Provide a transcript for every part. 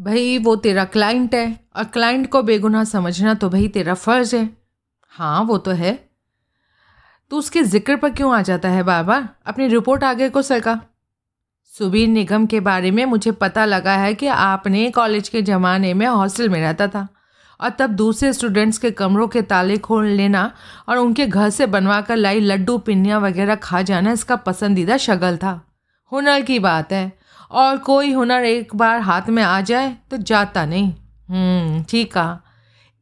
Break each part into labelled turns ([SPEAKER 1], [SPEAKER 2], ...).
[SPEAKER 1] भाई, वो तेरा क्लाइंट है। और क्लाइंट को बेगुनाह समझना तो भाई तेरा फ़र्ज़ है। हाँ वो तो है। तो उसके ज़िक्र पर क्यों आ जाता है बार बार अपनी रिपोर्ट आगे को सरका सुबीर निगम के बारे में मुझे पता लगा है कि आपने कॉलेज के ज़माने में हॉस्टल में रहता था। और तब दूसरे स्टूडेंट्स के कमरों के ताले खोल लेना और उनके घर से बनवा कर लाई लड्डू, पिन्नियाँ वगैरह खा जाना इसका पसंदीदा शगल था। हुनर की बात है। और कोई हुनर एक बार हाथ में आ जाए तो जाता नहीं। हम्म, ठीक कहा।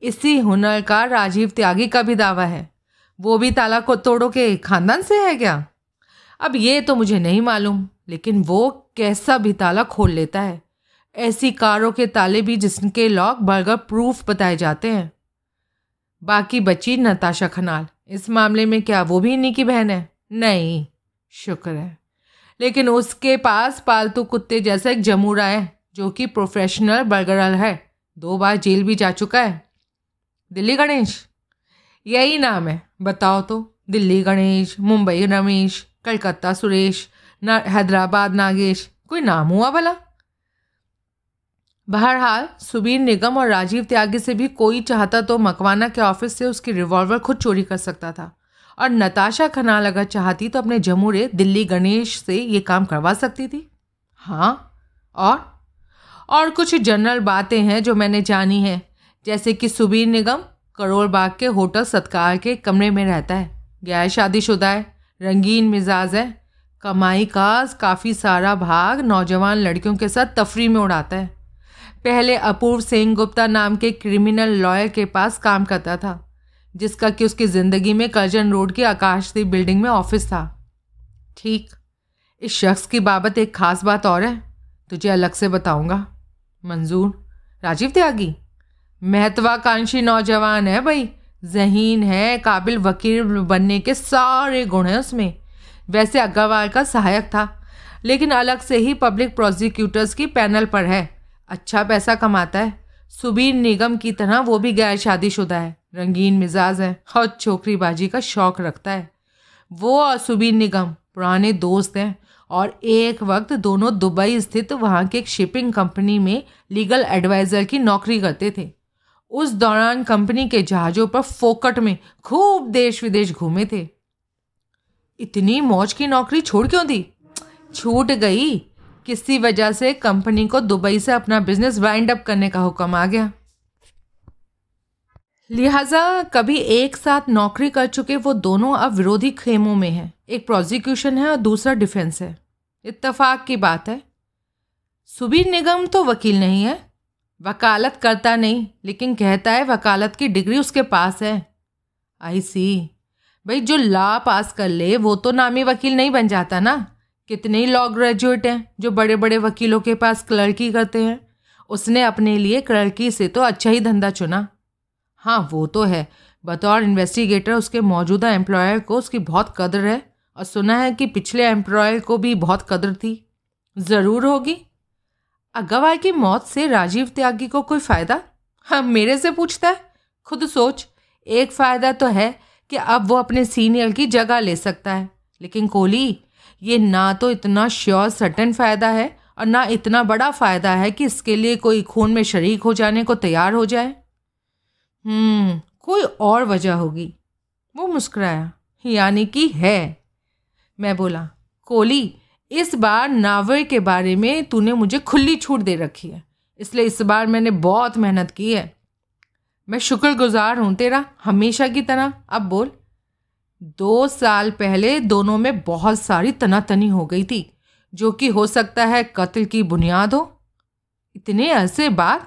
[SPEAKER 1] इसी हुनर का राजीव त्यागी का भी दावा है। वो भी ताला को तोड़ो के खानदान से है क्या? अब ये तो मुझे नहीं मालूम लेकिन वो कैसा भी ताला खोल लेता है। ऐसी कारों के ताले भी जिसके लॉक बर्गर प्रूफ बताए जाते हैं। बाकी बची नताशा खनाल। इस मामले में क्या वो भी इन्हीं की बहन है? नहीं। शुक्र है। लेकिन उसके पास पालतू कुत्ते जैसा एक जमूरा है, जो कि प्रोफेशनल बर्गरल है। दो बार जेल भी जा चुका है। दिल्ली गणेश, यही नाम है। बताओ तो दिल्ली गणेश, मुंबई रमेश, कलकत्ता सुरेश, ना, हैदराबाद नागेश, कोई नाम हुआ भला? बहरहाल, सुबीर निगम और राजीव त्यागी से भी कोई चाहता तो मकवाना के ऑफ़िस से उसकी रिवॉल्वर खुद चोरी कर सकता था। और नताशा खनाल अगर चाहती तो अपने जमूरे दिल्ली गणेश से ये काम करवा सकती थी। हाँ और? और कुछ जनरल बातें हैं जो मैंने जानी है, जैसे कि सुबीर निगम करोड़ बाग के होटल सत्कार के कमरे में रहता है, गैर शादीशुदा है, रंगीन मिजाज है, कमाई का काफ़ी सारा भाग नौजवान लड़कियों के साथ तफरी में उड़ाता है। पहले अपूर्व सिंह गुप्ता नाम के क्रिमिनल लॉयर के पास काम करता था जिसका कि उसकी ज़िंदगी में कर्जन रोड की आकाशदीप बिल्डिंग में ऑफ़िस था। ठीक, इस शख्स की बाबत एक ख़ास बात और है, तुझे अलग से बताऊँगा। मंजूर, राजीव त्यागी? महत्वाकांक्षी नौजवान है भाई, जहीन है, काबिल वकील बनने के सारे गुण हैं उसमें। वैसे अग्रवाल का सहायक था, लेकिन अलग से ही पब्लिक प्रोसिक्यूटर्स की पैनल पर है। अच्छा पैसा कमाता है, सुबीर निगम की तरह वो भी गैर शादीशुदा है। रंगीन मिजाज है। और छोकरीबाजी का शौक रखता है। वो और सुबीर निगम, पुराने दोस्त हैं और एक वक्त दोनों दुबई स्थित वहाँ के एक शिपिंग कंपनी में लीगल एडवाइज़र की नौकरी करते थे। उस दौरान कंपनी के जहाज़ों पर फोकट में खूब देश विदेश घूमे थे। इतनी मौज की नौकरी छोड़ क्यों दी? छूट गई। किसी वजह से कंपनी को दुबई से अपना बिज़नेस वाइंड अप करने का हुक्म आ गया। लिहाजा कभी एक साथ नौकरी कर चुके वो दोनों अब विरोधी खेमों में हैं। एक प्रोसिक्यूशन है और दूसरा डिफेंस है। इत्तफाक की बात है। सुबीर निगम तो वकील नहीं है। वकालत करता नहीं, लेकिन कहता है वकालत की डिग्री उसके पास है। आई सी। भाई, जो लॉ पास कर ले, वो तो नामी वकील नहीं बन जाता ना। कितने ही लॉ ग्रेजुएट हैं, जो बड़े बड़े वकीलों के पास क्लर्की करते हैं। उसने अपने लिए क्लर्की से तो अच्छा ही धंधा चुना। हाँ वो तो है। बतौर इन्वेस्टिगेटर उसके मौजूदा एम्प्लॉयर को उसकी बहुत कदर है और सुना है कि पिछले एम्प्लॉयर को भी बहुत कदर थी। ज़रूर होगी। अग्रवाल की मौत से राजीव त्यागी को कोई फ़ायदा? हाँ मेरे से पूछता है। खुद सोच। एक फ़ायदा तो है कि अब वो अपने सीनियर की जगह ले सकता है। लेकिन कोहली, ये ना तो इतना श्योर सटन फ़ायदा है और ना इतना बड़ा फ़ायदा है कि इसके लिए कोई खून में शरीक हो जाने को तैयार हो जाए। कोई और वजह होगी। वो मुस्कुराया। यानी कि है। मैं बोला कोली इस बार नावर के बारे में तूने मुझे खुली छूट दे रखी है। इसलिए इस बार मैंने बहुत मेहनत की है। मैं शुक्रगुजार हूँ तेरा, हमेशा की तरह। अब बोल। दो साल पहले दोनों में बहुत सारी तनातनी हो गई थी, जो कि हो सकता है कत्ल की बुनियाद हो। इतने अरसे बाद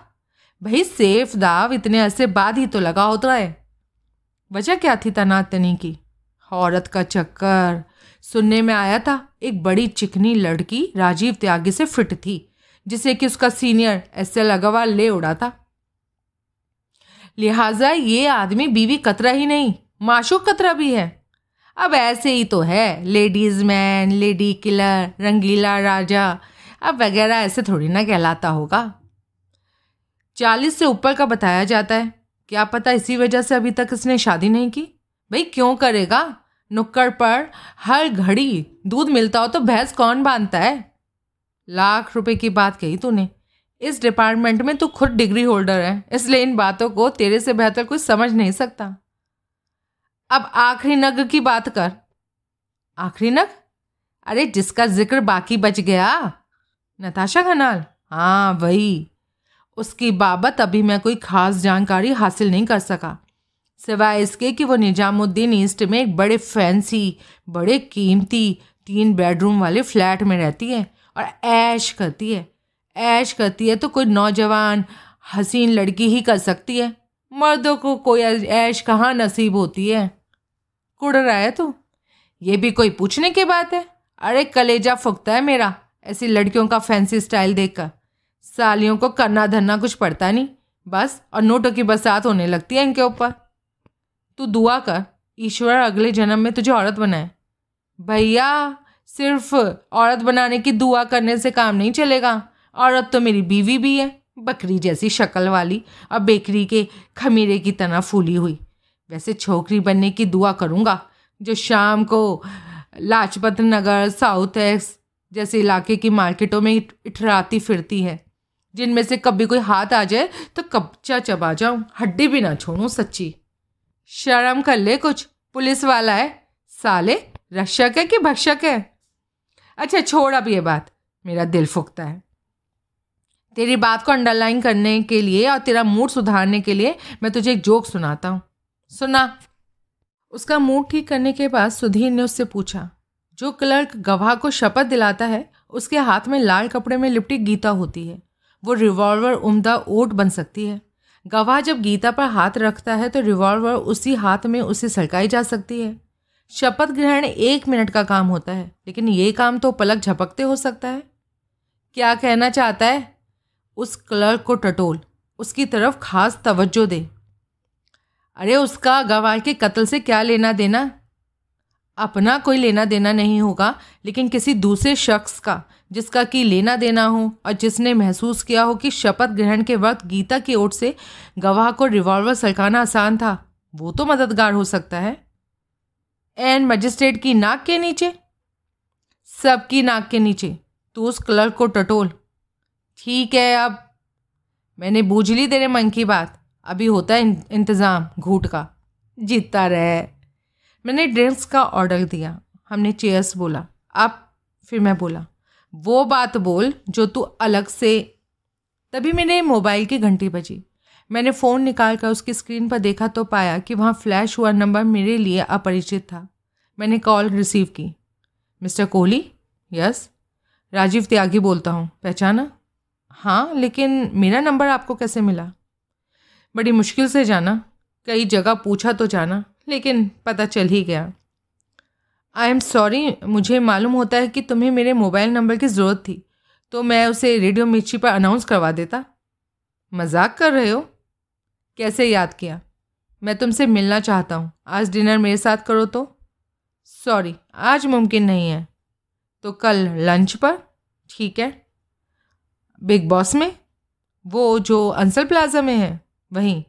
[SPEAKER 1] भाई, सेफ़ दाव, इतने अरसे बाद ही तो लगा होता है। वजह क्या थी तनातनी की? औरत का चक्कर। सुनने में आया था, एक बड़ी चिकनी लड़की राजीव त्यागी से फिट थी, जिसे कि उसका सीनियर एस एल अग्रवाल ले उड़ा था। लिहाजा ये आदमी बीवी कतरा ही नहीं, माशूक कतरा भी है। अब ऐसे ही तो है, लेडीज़ मैन, लेडी किलर, रंगीला राजा, अब वगैरह ऐसे थोड़ी ना कहलाता होगा। चालीस से ऊपर का बताया जाता है। क्या पता इसी वजह से अभी तक इसने शादी नहीं की? भाई, क्यों करेगा? नुक्कड़ पर हर घड़ी दूध मिलता हो तो भैंस कौन बांधता है? लाख रुपए की बात कही तूने। इस डिपार्टमेंट में तू खुद डिग्री होल्डर है, इसलिए इन बातों को तेरे से बेहतर कोई समझ नहीं सकता। अब आखिरी नग की बात कर। आखिरी नग? अरे, जिसका ज़िक्र बाकी बच गया। नताशा खनाल? हाँ वही। उसकी बाबत अभी मैं कोई खास जानकारी हासिल नहीं कर सका। सिवाय इसके कि वो निजामुद्दीन ईस्ट में एक बड़े फैंसी, बड़े कीमती तीन बेडरूम वाले फ्लैट में रहती है और ऐश करती है। ऐश करती है तो कोई नौजवान, हसीन लड़की ही कर सकती है। मर्दों को कोई ऐश कहाँ नसीब होती है? कुड़ रहा है तू? ये भी कोई पूछने की बात है? अरे कलेजा फुकता है मेरा, ऐसी लड़कियों का फैंसी स्टाइल देखकर। सालियों को करना धरना कुछ पड़ता नहीं। बस, और नोटों की बरसात होने लगती है इनके ऊपर। तू दुआ कर, ईश्वर अगले जन्म में तुझे औरत बनाए। भैया, सिर्फ़ औरत बनाने की दुआ करने से काम नहीं चलेगा। औरत तो मेरी बीवी भी है, बकरी जैसी शक्ल वाली, और बेकरी के खमीरे की तरह फूली हुई। वैसे छोकरी बनने की दुआ करूँगा, जो शाम को लाजपत नगर साउथ एक्स जैसे इलाके की मार्केटों में इठराती फिरती है। जिनमें से कभी कोई हाथ आ जाए तो कब्जा चबा जाऊँ? हड्डी भी ना छोड़ूं सच्ची। शर्म कर ले कुछ, पुलिस वाला है। साले, रक्षक है कि भक्षक है? अच्छा छोड़ अब ये बात। मेरा दिल फुकता है। तेरी बात को अंडरलाइन करने के लिए और तेरा मूड सुधारने के लिए मैं तुझे एक जोक सुनाता हूँ। सुना। उसका मूड ठीक करने के बाद सुधीर ने उससे पूछा, जो क्लर्क गवाह को शपथ दिलाता है, उसके हाथ में लाल कपड़े में लिपटी गीता होती है। वो रिवॉल्वर उम्दा ओट बन सकती है। गवाह जब गीता पर हाथ रखता है तो रिवॉल्वर उसी हाथ में उसे सड़काई जा सकती है। शपथ ग्रहण एक मिनट का काम होता है, लेकिन ये काम तो पलक झपकते हो सकता है। क्या कहना चाहता है? उस क्लर्क को टटोल, उसकी तरफ़ खास तवज्जो दे। अरे उसका गवाह के कत्ल से क्या लेना देना? अपना कोई लेना देना नहीं होगा, लेकिन किसी दूसरे शख्स का जिसका कि लेना देना हो, और जिसने महसूस किया हो कि शपथ ग्रहण के वक्त गीता की ओर से गवाह को रिवॉल्वर सलकाना आसान था, वो तो मददगार हो सकता है। एन मजिस्ट्रेट की नाक के नीचे? सबकी नाक के नीचे तो उस क्लर्क को टटोल। ठीक है, अब मैंने बूझ ली तेरे मन की बात। अभी होता है इंतज़ाम, घूट का। जीतता रहे। मैंने ड्रिंक्स का ऑर्डर दिया। हमने चेयर्स बोला। अब फिर मैं बोला वो बात बोल जो तू अलग से। तभी मेरे मोबाइल की घंटी बजी। मैंने फ़ोन निकाल कर उसकी स्क्रीन पर देखा तो पाया कि वहाँ फ्लैश हुआ नंबर मेरे लिए अपरिचित था। मैंने कॉल रिसीव की। मिस्टर कोहली? यस। राजीव त्यागी बोलता हूँ। पहचाना? हाँ लेकिन मेरा नंबर आपको कैसे मिला? बड़ी मुश्किल से जाना। कई जगह पूछा तो जाना, लेकिन पता चल ही गया। आई एम सॉरी मुझे मालूम होता है कि तुम्हें मेरे मोबाइल नंबर की ज़रूरत थी तो मैं उसे रेडियो मिर्ची पर अनाउंस करवा देता। मज़ाक कर रहे हो? कैसे याद किया? मैं तुमसे मिलना चाहता हूँ। आज डिनर मेरे साथ करो तो। सॉरी आज मुमकिन नहीं है। तो कल लंच पर? ठीक है। बिग बॉस में? वो जो अंसल प्लाजा में है, वहीं।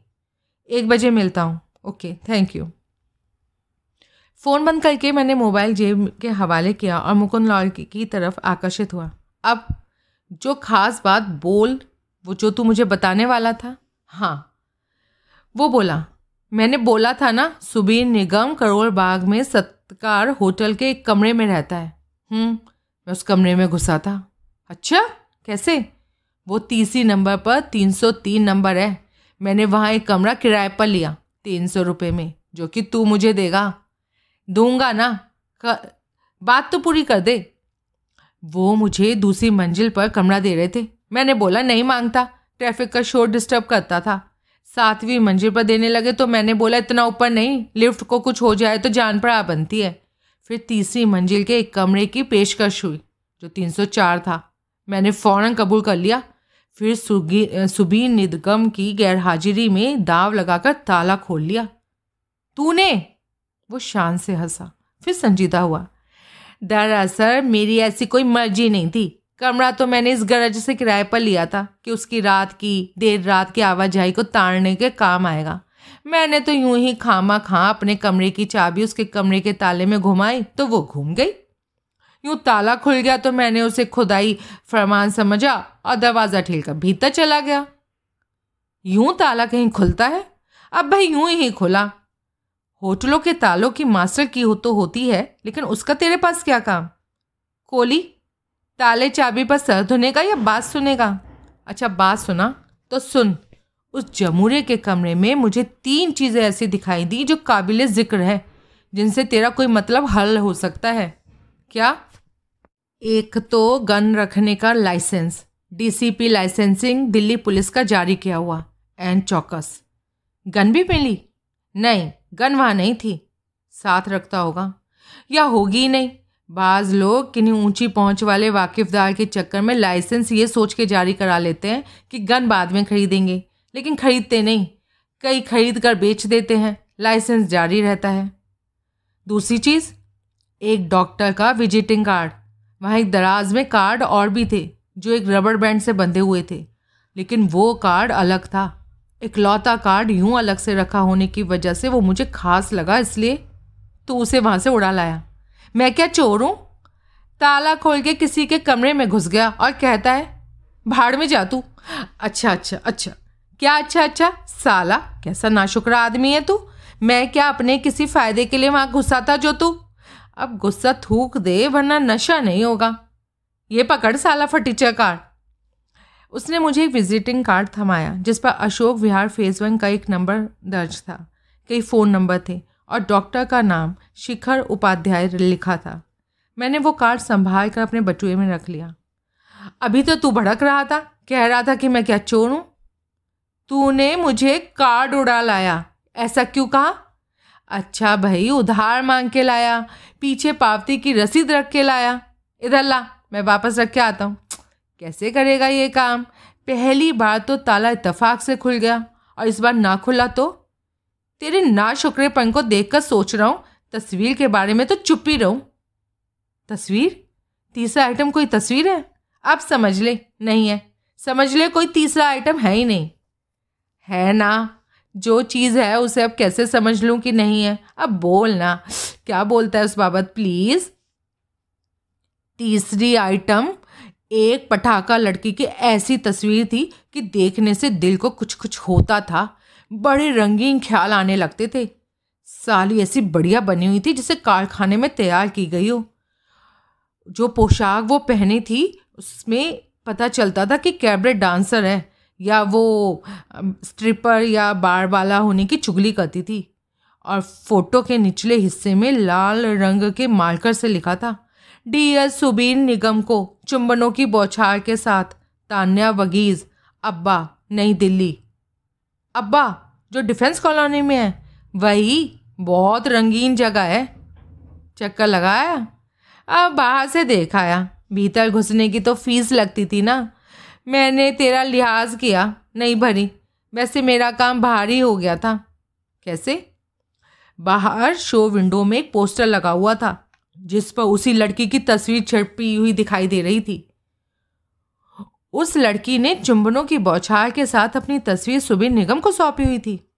[SPEAKER 1] एक बजे मिलता हूँ। ओके थैंक यू फ़ोन बंद करके मैंने मोबाइल जेब के हवाले किया और मुकुंद लाल की तरफ़ आकर्षित हुआ। अब जो ख़ास बात बोल वो जो तू मुझे बताने वाला था हाँ वो बोला। मैंने बोला था ना सुबीर निगम करोड़ बाग में सत्कार होटल के एक कमरे में रहता है। हम्म, मैं उस कमरे में घुसा था। अच्छा कैसे? वो तीसरी नंबर पर तीन सौ तीन नंबर है। मैंने वहाँ एक कमरा किराए पर लिया तीन सौ रुपये में जो कि तू मुझे देगा। दूँगा ना कर, बात तो पूरी कर दे। वो मुझे दूसरी मंजिल पर कमरा दे रहे थे। मैंने बोला नहीं माँगता। ट्रैफ़िक का शोर डिस्टर्ब करता था। सातवीं मंजिल पर देने लगे तो मैंने बोला इतना ऊपर नहीं लिफ्ट को कुछ हो जाए तो जान पर आ बनती है। फिर तीसरी मंजिल के एक कमरे की पेशकश हुई जो 304 था। मैंने फ़ौरन कबूल कर लिया। फिर सुबीन निदगम की गैरहाजिरी में दाव लगाकर ताला खोल लिया। तूने वो शान से हंसा, फिर संजीदा हुआ दरअसल मेरी ऐसी कोई मर्ज़ी नहीं थी। कमरा तो मैंने इस गरज से किराए पर लिया था कि उसकी रात की, देर रात की आवाजाही को ताड़ने के काम आएगा। मैंने तो यूँ ही खामा खां अपने कमरे की चाबी उसके कमरे के ताले में घुमाई तो वो घूम गई। यूँ ताला खुल गया तो मैंने उसे खुदाई फरमान समझा और दरवाज़ा ठेलकर भीतर चला गया। यूँ ताला कहीं खुलता है? अब भाई यूँ ही खुला। होटलों के तालों की मास्टर की हो तो होती है, लेकिन उसका तेरे पास क्या काम? कोली ताले चाबी पर सर धोने का या बात सुनेगा? अच्छा बात सुना तो सुन। उस जमूरे के कमरे में मुझे तीन चीज़ें ऐसी दिखाई दी जो काबिल ज़िक्र है, जिनसे तेरा कोई मतलब हल हो सकता है। क्या? एक तो गन रखने का licence, DCP licensing Delhi police का जारी किया हुआ, एंड चौकस। गन भी मिली? नहीं गन वहाँ नहीं थी। साथ रखता होगा। या होगी ही नहीं। बाज़ लोग किन्हीं ऊँची पहुँच वाले वाकिफदार के चक्कर में लाइसेंस ये सोच के जारी करा लेते हैं कि गन बाद में खरीदेंगे। लेकिन खरीदते नहीं। कई खरीद कर बेच देते हैं। लाइसेंस जारी रहता है। दूसरी चीज़, एक डॉक्टर का विजिटिंग कार्ड। वहाँ एक दराज में कार्ड और भी थे, जो एक रबड़ बैंड से बंधे हुए थे। लेकिन वो कार्ड अलग था। इकलौता कार्ड यूँ अलग से रखा होने की वजह से वो मुझे खास लगा, इसलिए तो उसे वहाँ से उड़ा लाया। मैं क्या चोर हूँ? ताला खोल के किसी के कमरे में घुस गया और कहता है, भाड़ में जा तू। अच्छा अच्छा अच्छा। क्या अच्छा अच्छा? साला, कैसा नाशुक्रा आदमी है तू। मैं क्या अपने किसी फ़ायदे के लिए वहाँ घुसा था जो तू? अब गुस्सा थूक दे, वरना नशा नहीं होगा। ये पकड़ साला फटीचर कार्ड। उसने मुझे एक विजिटिंग कार्ड थमाया, जिस पर अशोक विहार फ़ेज़ वन का एक नंबर दर्ज था कई फ़ोन नंबर थे, और डॉक्टर का नाम शिखर उपाध्याय लिखा था। मैंने वो कार्ड संभाल कर अपने बटुए में रख लिया। अभी तो तू भड़क रहा था, कह रहा था कि मैं क्या चोर हूँ? तूने मुझे कार्ड उड़ा लाया, ऐसा क्यों कहा? अच्छा भाई, उधार मांग के लाया, पीछे पावती की रसीद रख के लाया। इधर ला, मैं वापस रख के आता हूँ। कैसे करेगा ये काम? पहली बार तो ताला इतफाक से खुल गया, और इस बार ना खुला तो? तेरे ना शुक्रेपन को देखकर सोच रहा हूँ, तस्वीर के बारे में तो चुप ही रहूँ। तस्वीर? तीसरा आइटम कोई तस्वीर है? अब समझ ले, नहीं है। समझ ले, कोई तीसरा आइटम है ही नहीं। है ना? जो चीज़ है, उसे अब कैसे समझ लूँ कि नहीं है? अब बोल ना। क्या बोलता है उस बाबत? प्लीज़। तीसरी आइटम एक पटाखा लड़की की ऐसी तस्वीर थी कि देखने से दिल को कुछ कुछ होता था। बड़े रंगीन ख्याल आने लगते थे। साली ऐसी बढ़िया बनी हुई थी जिसे कारखाने में तैयार की गई हो। जो पोशाक वो पहनी थी, उसमें पता चलता था कि कैबरेट डांसर है, या वो स्ट्रिपर या बार वाला होने की चुगली करती थी। और फ़ोटो के निचले हिस्से में लाल रंग के मार्कर से लिखा था। डी एस सुबीन निगम को चुंबनों की बौछार के साथ तान्या वगीज़, अब्बा, नई दिल्ली। अब्बा, जो डिफेंस कॉलोनी में है, वही बहुत रंगीन जगह है। चक्कर लगाया? अब बाहर से देखाया भीतर घुसने की तो फ़ीस लगती थी ना। मैंने तेरा लिहाज किया, नहीं भरी। वैसे मेरा काम बाहर ही हो गया था। कैसे? बाहर शो विंडो में एक पोस्टर लगा हुआ था। जिस पर उसी लड़की की तस्वीर छिड़पी हुई दिखाई दे रही थी। उस लड़की ने चुंबनों की बौछार के साथ अपनी तस्वीर सुबह निगम को सौंपी हुई थी।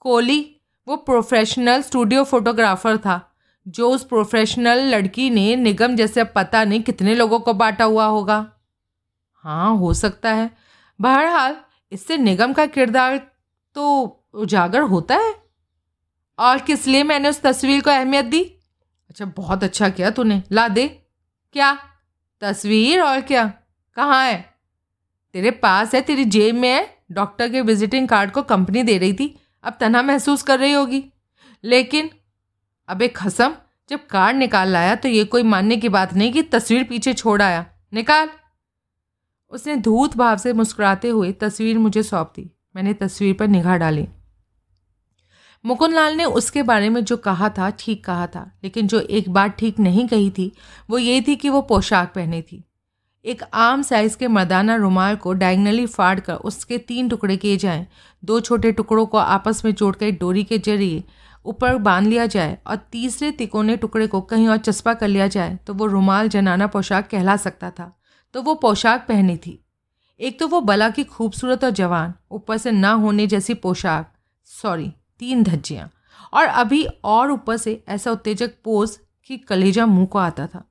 [SPEAKER 1] कोहली, वो प्रोफेशनल स्टूडियो फोटोग्राफर था, जो उस प्रोफेशनल लड़की ने निगम जैसे पता नहीं कितने लोगों को बांटा हुआ होगा। हाँ हो सकता है। बहरहाल, इससे निगम का किरदार तो उजागर होता है। और किस लिए मैंने उस तस्वीर को अहमियत दी? अच्छा बहुत अच्छा किया तूने। ला दे। क्या? तस्वीर और क्या? कहाँ है? तेरे पास है, तेरी जेब में है। डॉक्टर के विजिटिंग कार्ड को कंपनी दे रही थी। अब तनहा महसूस कर रही होगी। लेकिन, अब खसम, जब कार्ड निकाल लाया तो ये कोई मानने की बात नहीं कि तस्वीर पीछे छोड़ आया। निकाल। उसने धूत भाव से मुस्कुराते हुए तस्वीर मुझे सौंप दी। मैंने तस्वीर पर निगाह डाली। मुकुंद लाल ने उसके बारे में जो कहा था ठीक कहा था लेकिन जो एक बात ठीक नहीं कही थी वो ये थी कि वो पोशाक पहनी थी। एक आम साइज़ के मर्दाना रुमाल को डायगनली फाड़ कर उसके तीन टुकड़े किए जाएँ, दो छोटे टुकड़ों को आपस में जोड़कर डोरी के ज़रिए ऊपर बाँध लिया जाए और तीसरे तिकोने टुकड़े को कहीं और चस्पा कर लिया जाए तो वो रुमाल जनाना पोशाक कहला सकता था। तो वो पोशाक पहनी थी। एक तो वो बला की खूबसूरत और जवान ऊपर से ना होने जैसी पोशाक। सॉरी तीन धज्जियाँ। और अभी और ऊपर से ऐसा उत्तेजक पोज कि कलेजा मुँह को आता था।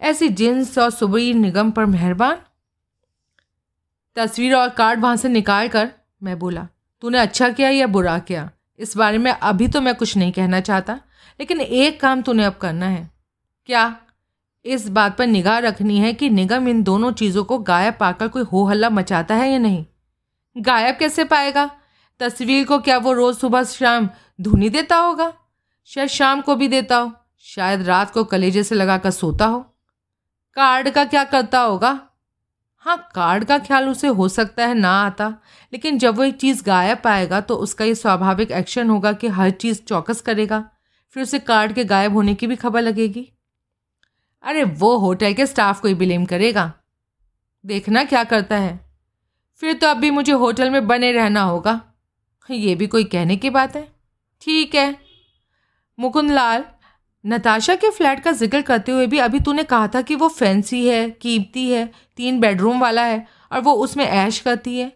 [SPEAKER 1] ऐसी जिन्स और सुबह निगम पर मेहरबान। तस्वीर और कार्ड वहाँ से निकाल कर मैं बोला, तूने अच्छा किया या बुरा किया? इस बारे में अभी तो मैं कुछ नहीं कहना चाहता, लेकिन एक काम तूने अब करना है। क्या इस बात पर निगाह रखनी है कि निगम इन दोनों चीज़ों को गायब पाकर कोई हो हल्ला मचाता है या नहीं? गायब कैसे पाएगा? तस्वीर को क्या वो रोज़ सुबह शाम धुनी देता होगा? शायद शाम को भी देता हो, शायद रात को कलेजे से लगाकर सोता हो। कार्ड का क्या करता होगा? हाँ कार्ड का ख्याल उसे हो सकता है ना आता, लेकिन जब वो एक चीज़ गायब पाएगा तो उसका ये स्वाभाविक एक्शन होगा कि हर चीज़ चौकस करेगा, फिर उसे कार्ड के गायब होने की भी खबर लगेगी। अरे वो होटल के स्टाफ को ही ब्लेम करेगा। देखना क्या करता है। फिर तो अब भी मुझे होटल में बने रहना होगा। ये भी कोई कहने की बात है? ठीक है। मुकुंद लाल नताशा के फ्लैट का ज़िक्र करते हुए भी अभी तूने कहा था कि वो फैंसी है, कीमती है, तीन बेडरूम वाला है और वो उसमें ऐश करती है।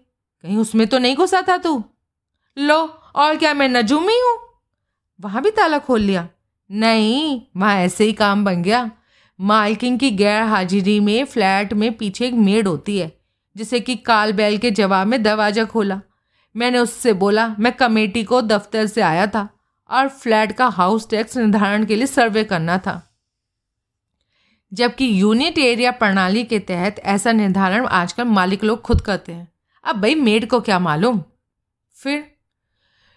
[SPEAKER 1] कहीं उसमें तो नहीं घुसा था तू? लो, और क्या मैं नजूमी हूँ? वहाँ भी ताला खोल लिया। नहीं, वहाँ ऐसे ही काम बन गया। मालकिन की गैर हाजिरी में फ्लैट में पीछे एक मेड होती है, जिसे कि काल बैल के जवाब में दरवाज़ा खोला। मैंने उससे बोला, मैं कमेटी को दफ्तर से आया था। और फ्लैट का हाउस टैक्स निर्धारण के लिए सर्वे करना था। जबकि यूनिट एरिया प्रणाली के तहत ऐसा निर्धारण आजकल मालिक लोग खुद करते हैं। अब भाई मेड को क्या मालूम? फिर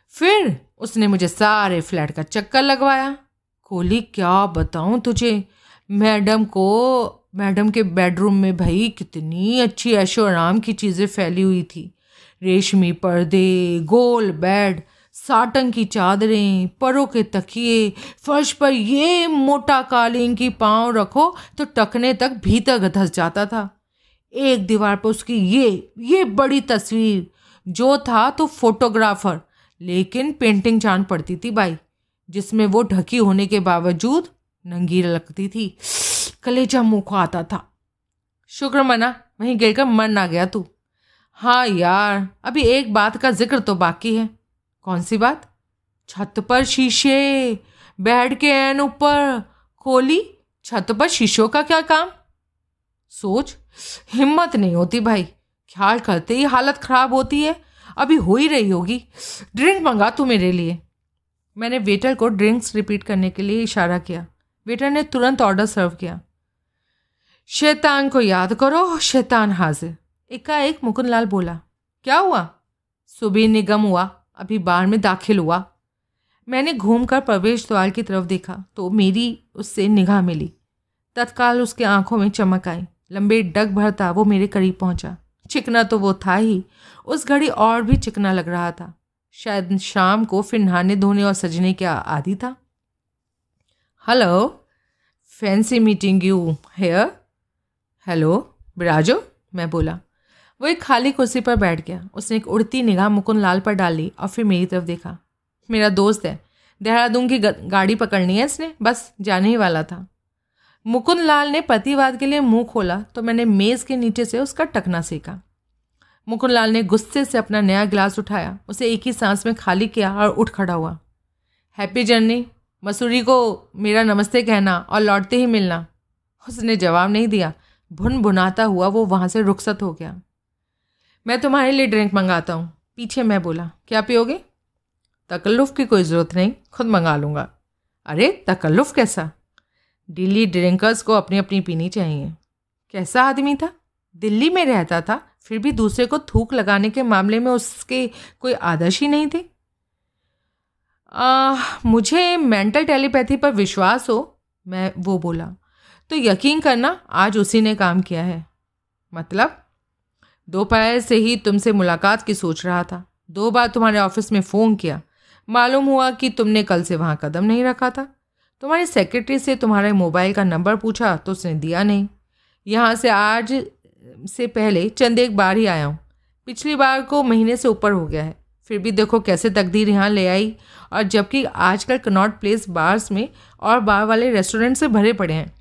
[SPEAKER 1] फिर उसने मुझे सारे फ्लैट का चक्कर लगवाया। कोहली, क्या बताऊँ तुझे? मैडम को, मैडम के बेडरूम में भाई कितनी अच्छी ऐशो आराम की चीज़ें फैली हुई थी। रेशमी पर्दे, गोल बेड, साटन की चादरें, परों के तकिए, फर्श पर ये मोटा कालीन की पाँव रखो तो टकने तक भीतर धस जाता था। एक दीवार पर उसकी ये ये बड़ी तस्वीर, जो था तो फोटोग्राफर, लेकिन पेंटिंग जान पड़ती थी भाई, जिसमें वो ढकी होने के बावजूद नंगी लगती थी। कलेजा मुँह आता था। शुक्र मना, वहीं गिरकर मर ना गया तू। हाँ यार, अभी एक बात का ज़िक्र तो बाकी है। कौन सी बात? छत पर शीशे, बेड के एन ऊपर, खोली, छत पर शीशों का क्या काम? सोच, हिम्मत नहीं होती भाई। ख्याल करते ही हालत ख़राब होती है। अभी हो ही रही होगी। ड्रिंक मंगा तू मेरे लिए। मैंने वेटर को ड्रिंक्स रिपीट करने के लिए इशारा किया। वेटर ने तुरंत ऑर्डर सर्व किया। शैतान को याद करो, शैतान हाजिर। एकाएक मुकुंदलाल बोला, क्या हुआ? सुबह निगम हुआ, अभी बार में दाखिल हुआ। मैंने घूमकर प्रवेश द्वार की तरफ़ देखा तो मेरी उससे निगाह मिली। तत्काल उसके आँखों में चमक आई। लंबे डग भरता वो मेरे करीब पहुँचा। चिकना तो वो था ही, उस घड़ी और भी चिकना लग रहा था। शायद शाम को फिर नहाने धोने और सजने के आदि था? Hello, fancy meeting you, here? Hello, बिराजो? मैं बोला। वो एक खाली कुर्सी पर बैठ गया। उसने एक उड़ती निगाह मुकुंद लाल पर डाली और फिर मेरी तरफ़ देखा। मेरा दोस्त है। देहरादून की गाड़ी पकड़नी है इसने। बस, जाने ही वाला था। मुकुंद लाल ने पतिवाद के लिए मुँह खोला तो मैंने मेज़ के नीचे से उसका टकना सीखा। मुकुंद लाल ने गुस्से से अपना नया गिलास उठाया। उसे एक ही सांस में खाली किया और उठ खड़ा हुआ। Happy journey. मसूरी को मेरा नमस्ते कहना और लौटते ही मिलना। उसने जवाब नहीं दिया। भुन भुनाता हुआ वो वहाँ से रुखसत हो गया। मैं तुम्हारे लिए ड्रिंक मंगाता हूँ। पीछे मैं बोला क्या पियोगे? तकल्लुफ़ की कोई ज़रूरत नहीं खुद मंगा लूँगा। अरे तकल्लुफ़ कैसा? दिल्ली ड्रिंकर्स को अपनी अपनी पीनी चाहिए। कैसा आदमी था? दिल्ली में रहता था फिर भी दूसरे को थूक लगाने के मामले में उसके कोई आदर्श ही नहीं थे? आ, मुझे मेंटल टेलीपैथी पर विश्वास हो मैं वो बोला। तो यकीन करना आज उसी ने काम किया है। मतलब? दोपहर से ही तुमसे मुलाकात की सोच रहा था। दो बार तुम्हारे ऑफ़िस में फ़ोन किया। मालूम हुआ कि तुमने कल से वहाँ कदम नहीं रखा था। तुम्हारी सेक्रेटरी से तुम्हारे मोबाइल का नंबर पूछा तो उसने दिया नहीं। यहाँ से आज से पहले चंद एक बार ही आया हूँ। पिछली बार को महीने से ऊपर हो गया है। फिर भी देखो कैसे तकदीर यहाँ ले आई और जबकि आजकल कनॉट प्लेस बार्स में और बार वाले रेस्टोरेंट से भरे पड़े हैं।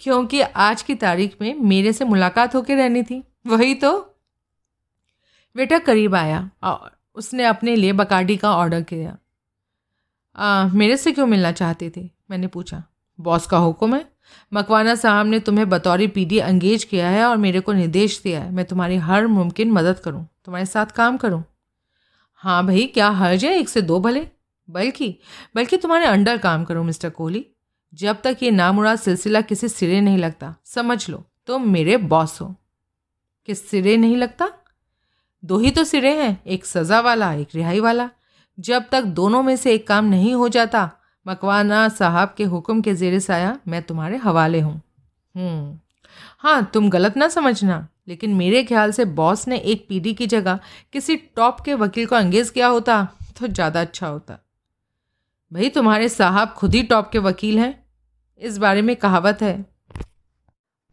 [SPEAKER 1] क्योंकि आज की तारीख में मेरे से मुलाकात होकर रहनी थी। वही तो। बेटा करीब आया और उसने अपने लिए बकाडी का ऑर्डर किया। आ, मेरे से क्यों मिलना चाहते थे? मैंने पूछा। बॉस का हुक्म है। मकवाना साहब ने तुम्हें बतौरी पीडी एंगेज किया है और मेरे को निर्देश दिया है। मैं तुम्हारी हर मुमकिन मदद करूँ। तुम्हारे साथ काम करूँ। हाँ भाई क्या हर्ज है एक से दो भले? बल्कि बल्कि तुम्हारे अंडर काम करूँ मिस्टर कोहली। जब तक ये नामुराद सिलसिला किसी सिरे नहीं लगता समझ लो तुम मेरे बॉस हो। किस सिरे नहीं लगता? दो ही तो सिरे हैं एक सज़ा वाला एक रिहाई वाला। जब तक दोनों में से एक काम नहीं हो जाता मकवाना साहब के हुक्म के जेर साया मैं तुम्हारे हवाले हूँ। हम्म, हाँ तुम गलत ना समझना लेकिन मेरे ख्याल से बॉस ने एक पीडी की जगह किसी टॉप के वकील को अंगेज किया होता तो ज़्यादा अच्छा होता। भाई तुम्हारे साहब खुद ही टॉप के वकील हैं? इस बारे में कहावत है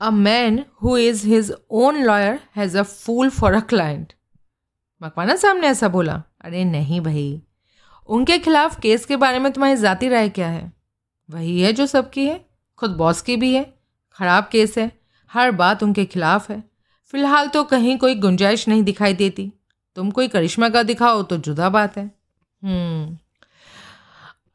[SPEAKER 1] a man who is his own lawyer has a fool for a client Makwana साहब ने ऐसा बोला, अरे नहीं भाई, उनके खिलाफ केस के बारे में तुम्हारी ज़ाती राय क्या है? वही है जो सबकी है, खुद बॉस की भी है, ख़राब केस है, हर बात उनके खिलाफ है। फ़िलहाल तो कहीं कोई गुंजाइश नहीं दिखाई देती। तुम कोई करिश्मा का दिखाओ तो जुदा बात है। हम्म।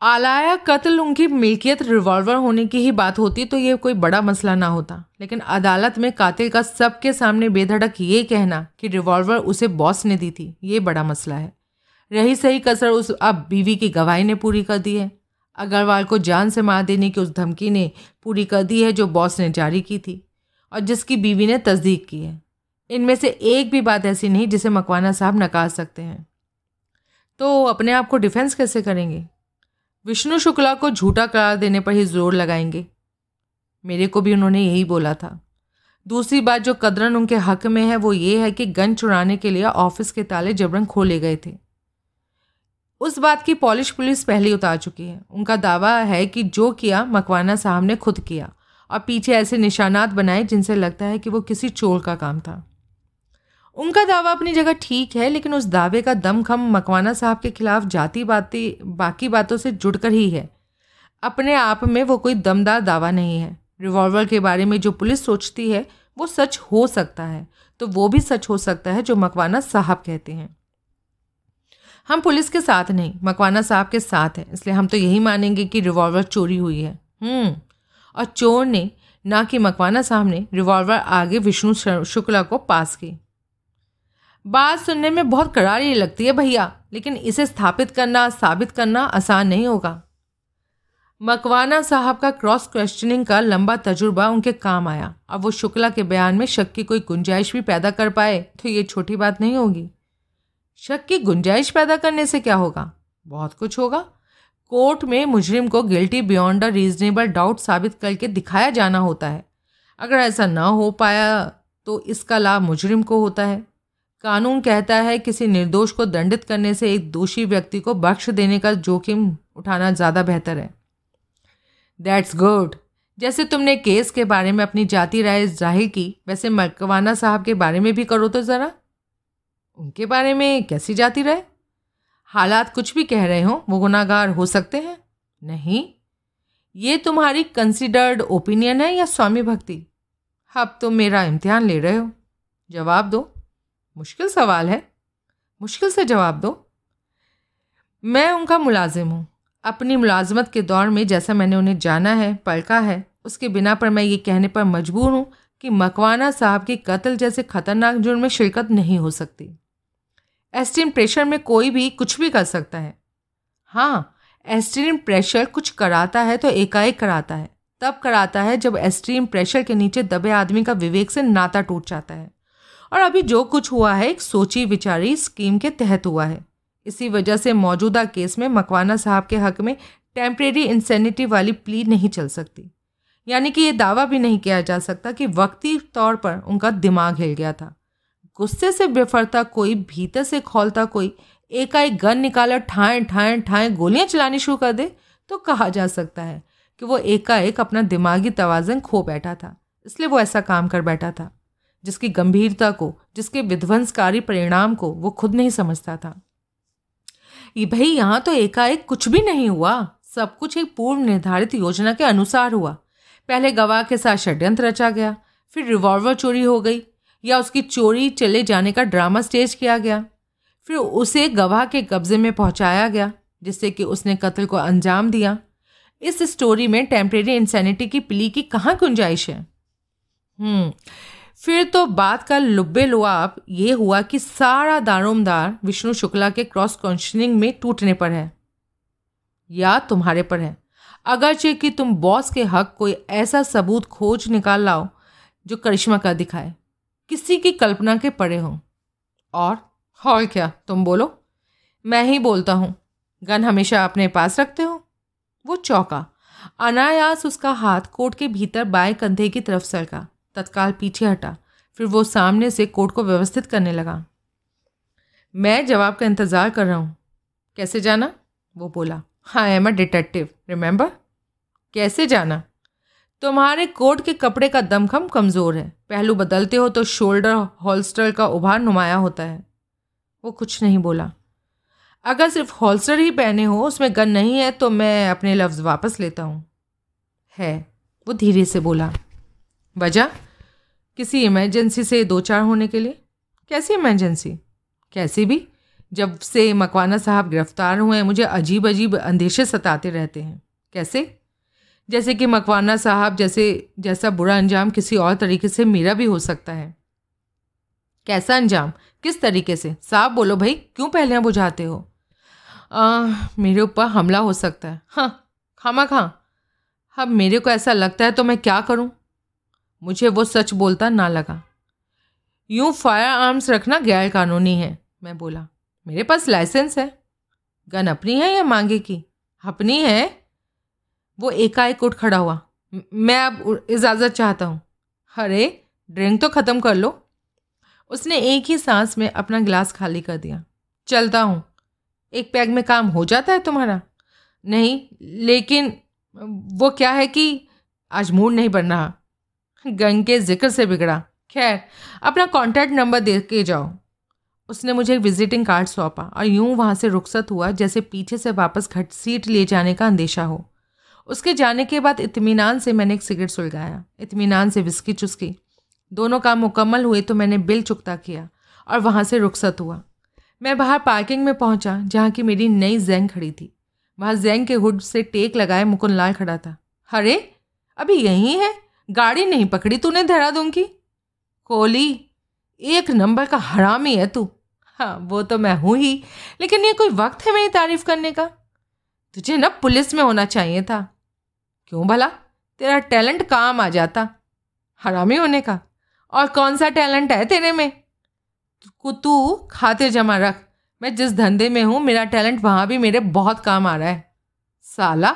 [SPEAKER 1] आलाया कत्ल उनकी मिल्कियत रिवॉल्वर होने की ही बात होती तो ये कोई बड़ा मसला ना होता। लेकिन अदालत में कातिल का सबके सामने बेधड़क ये कहना कि रिवॉल्वर उसे बॉस ने दी थी, ये बड़ा मसला है। रही सही कसर उस अब बीवी की गवाही ने पूरी कर दी है। अग्रवाल को जान से मार देने की उस धमकी ने पूरी कर दी है जो बॉस ने जारी की थी और जिसकी बीवी ने तस्दीक की है। इनमें से एक भी बात ऐसी नहीं जिसे मकवाना साहब नकार सकते हैं। तो अपने आप को डिफेंस कैसे करेंगे? विष्णु शुक्ला को झूठा करार देने पर ही ज़ोर लगाएँगे। मेरे को भी उन्होंने यही बोला था। दूसरी बात जो कदरन उनके हक में है, वो ये है कि गन चुराने के लिए ऑफ़िस के ताले जबरन खोले गए थे। उस बात की पॉलिश पुलिस पहले उतार चुकी है। उनका दावा है कि जो किया, मकवाना साहब ने खुद किया। और पीछे ऐसे निशानात बनाए जिनसे लगता है कि वो किसी चोर का काम था। उनका दावा अपनी जगह ठीक है लेकिन उस दावे का दमखम मकवाना साहब के खिलाफ जाति बाती बाकी बातों से जुड़कर ही है। अपने आप में वो कोई दमदार दावा नहीं है। रिवॉल्वर के बारे में जो पुलिस सोचती है वो सच हो सकता है। तो वो भी सच हो सकता है जो मकवाना साहब कहते हैं। हम पुलिस के साथ नहीं मकवाना साहब के साथ हैं इसलिए हम तो यही मानेंगे कि रिवॉल्वर चोरी हुई है। हम्म, और चोर ने ना कि मकवाना साहब ने रिवॉल्वर आगे विष्णु शुक्ला को पास की। बात सुनने में बहुत करारी लगती है भैया, लेकिन इसे स्थापित करना, साबित करना आसान नहीं होगा। मकवाना साहब का क्रॉस क्वेश्चनिंग का लंबा तजुर्बा उनके काम आया। अब वो शुक्ला के बयान में शक की कोई गुंजाइश भी पैदा कर पाए तो ये छोटी बात नहीं होगी। शक की गुंजाइश पैदा करने से क्या होगा? बहुत कुछ होगा। कोर्ट में मुजरिम को guilty beyond a reasonable doubt साबित करके दिखाया जाना होता है। अगर ऐसा ना हो पाया तो इसका लाभ मुजरिम को होता है। कानून कहता है किसी निर्दोष को दंडित करने से एक दोषी व्यक्ति को बख्श देने का जोखिम उठाना ज़्यादा बेहतर है। दैट्स गुड जैसे तुमने केस के बारे में अपनी जाति राय ज़ाहिर की, वैसे मकवाना साहब के बारे में भी करो तो ज़रा। उनके बारे में कैसी जाति राय? हालात कुछ भी कह रहे हो, वो गुनागार हो सकते हैं। नहीं। ये तुम्हारी कंसिडर्ड ओपिनियन है या स्वामी भक्ति? अब तुम मेरा इम्तिहान ले रहे हो। जवाब दो। मुश्किल सवाल है। मुश्किल से जवाब दो। मैं उनका मुलाजिम हूँ। अपनी मुलाजमत के दौर में जैसा मैंने उन्हें जाना है, पलका है, उसके बिना पर मैं ये कहने पर मजबूर हूँ कि मकवाना साहब के कत्ल जैसे खतरनाक जुर्म में शिरकत नहीं हो सकती। एस्ट्रीम प्रेशर में कोई भी कुछ भी कर सकता है। हाँ एस्ट्रीम प्रेशर कुछ कराता है तो एकाएक कराता है। तब कराता है जब एस्ट्रीम प्रेशर के नीचे दबे आदमी का विवेक से नाता टूट जाता है। और अभी जो कुछ हुआ है, एक सोची विचारी स्कीम के तहत हुआ है। इसी वजह से मौजूदा केस में मकवाना साहब के हक में टेम्परेरी इंसेनिटी वाली प्ली नहीं चल सकती। यानी कि ये दावा भी नहीं किया जा सकता कि वक्ती तौर पर उनका दिमाग हिल गया था। गुस्से से बेफरता कोई, भीतर से खोलता कोई, एकाएक गन निकाला, ठाए ठाए ठाए, गोलियाँ चलानी शुरू कर दे तो कहा जा सकता है कि वो एकाएक अपना दिमागी तोज़न खो बैठा था। इसलिए वो ऐसा काम कर बैठा था। जिसकी गंभीरता को, जिसके विध्वंसकारी परिणाम को वो खुद नहीं समझता था। ये भाई यहाँ तो एकाएक कुछ भी नहीं हुआ। सब कुछ एक पूर्व निर्धारित योजना के अनुसार हुआ। पहले गवाह के साथ षड्यंत्र रचा गया, फिर रिवॉल्वर चोरी हो गई, या उसकी चोरी चले जाने का ड्रामा स्टेज किया गया, फिर उसे गवाह के कब्जे में पहुँचाया गया, जिससे कि उसने कत्ल को अंजाम दिया। इस स्टोरी में टेम्परेरी इंसैनिटी की पिली की कहाँ गुंजाइश है? हम्म फिर तो बात का लुब्बे लुआब ये हुआ कि सारा दारोमदार विष्णु शुक्ला के क्रॉस क्वेश्चनिंग में टूटने पर है। या तुम्हारे पर है। अगरचे कि तुम बॉस के हक कोई ऐसा सबूत खोज निकाल लाओ जो करिश्मा का दिखाए। किसी की कल्पना के पड़े हों। और और क्या? तुम बोलो। मैं ही बोलता हूँ। गन हमेशा अपने पास रखते हो। वो चौका। अनायास उसका हाथ कोट के भीतर बाएँ कंधे की तरफ़ सरका। तत्काल पीछे हटा। फिर वो सामने से कोट को व्यवस्थित करने लगा। मैं जवाब का इंतज़ार कर रहा हूँ। कैसे जाना? वो बोला। हाँ एम अ डिटेक्टिव रिमेंबर कैसे जाना? तुम्हारे कोट के कपड़े का दमखम कमज़ोर है। पहलू बदलते हो तो शोल्डर हॉल्स्टर का उभार नुमाया होता है। वो कुछ नहीं बोला। अगर सिर्फ़ हॉल्स्टर ही पहने हो, उसमें गन नहीं है तो मैं अपने लफ्ज़ वापस लेता हूँ। है, वो धीरे से बोला। वजह? किसी इमरजेंसी से दो चार होने के लिए। कैसी इमरजेंसी कैसी भी। जब से मकवाना साहब गिरफ़्तार हुए हैं मुझे अजीब अजीब अंदेशे सताते रहते हैं। कैसे? जैसे कि मकवाना साहब जैसे जैसा बुरा अंजाम किसी और तरीके से मेरा भी हो सकता है। कैसा अंजाम? किस तरीके से? साहब बोलो भाई क्यों पहले बुझाते हो? आ, मेरे ऊपर हमला हो सकता है। हाँ खामा खां। अब मेरे को ऐसा लगता है तो मैं क्या करूँ? मुझे वो सच बोलता ना लगा। यूँ फायर आर्म्स रखना गैर कानूनी है, मैं बोला। मेरे पास लाइसेंस है। गन अपनी है या मांगे की? अपनी है। वो एकाएक उठ खड़ा हुआ। मैं अब इजाज़त चाहता हूँ। अरे ड्रिंक तो ख़त्म कर लो। उसने एक ही सांस में अपना गिलास खाली कर दिया। चलता हूँ। एक पैग में काम हो जाता है तुम्हारा? नहीं, लेकिन वो क्या है कि आज मूड नहीं बन रहा। गंग के ज़िक्र से बिगड़ा। खैर, अपना कॉन्टैक्ट नंबर दे के जाओ। उसने मुझे एक विजिटिंग कार्ड सौंपा और यूँ वहाँ से रुखसत हुआ जैसे पीछे से वापस घट सीट ले जाने का अंदेशा हो। उसके जाने के बाद इत्मीनान से मैंने एक सिगरेट सुलगाया। इत्मीनान से विस्की चुस्की। दोनों काम मुकम्मल हुए तो मैंने बिल चुकता किया और वहाँ से रुखसत हुआ। मैं बाहर पार्किंग में पहुँचा जहाँ की मेरी नई जैंग खड़ी थी। वहाँ जैंग के हुड से टेक लगाए मुकुंद लाल खड़ा था। अरे, अभी यहीं है? गाड़ी नहीं पकड़ी तूने देहरादून की? कोहली, एक नंबर का हरामी है तू। हाँ वो तो मैं हूँ ही, लेकिन ये कोई वक्त है मेरी तारीफ़ करने का? तुझे ना पुलिस में होना चाहिए था। क्यों भला? तेरा टैलेंट काम आ जाता, हरामी होने का। और कौन सा टैलेंट है तेरे में? तू खाते जमा रख। मैं जिस धंधे में हूँ, मेरा टैलेंट वहाँ भी मेरे बहुत काम आ रहा है। साला?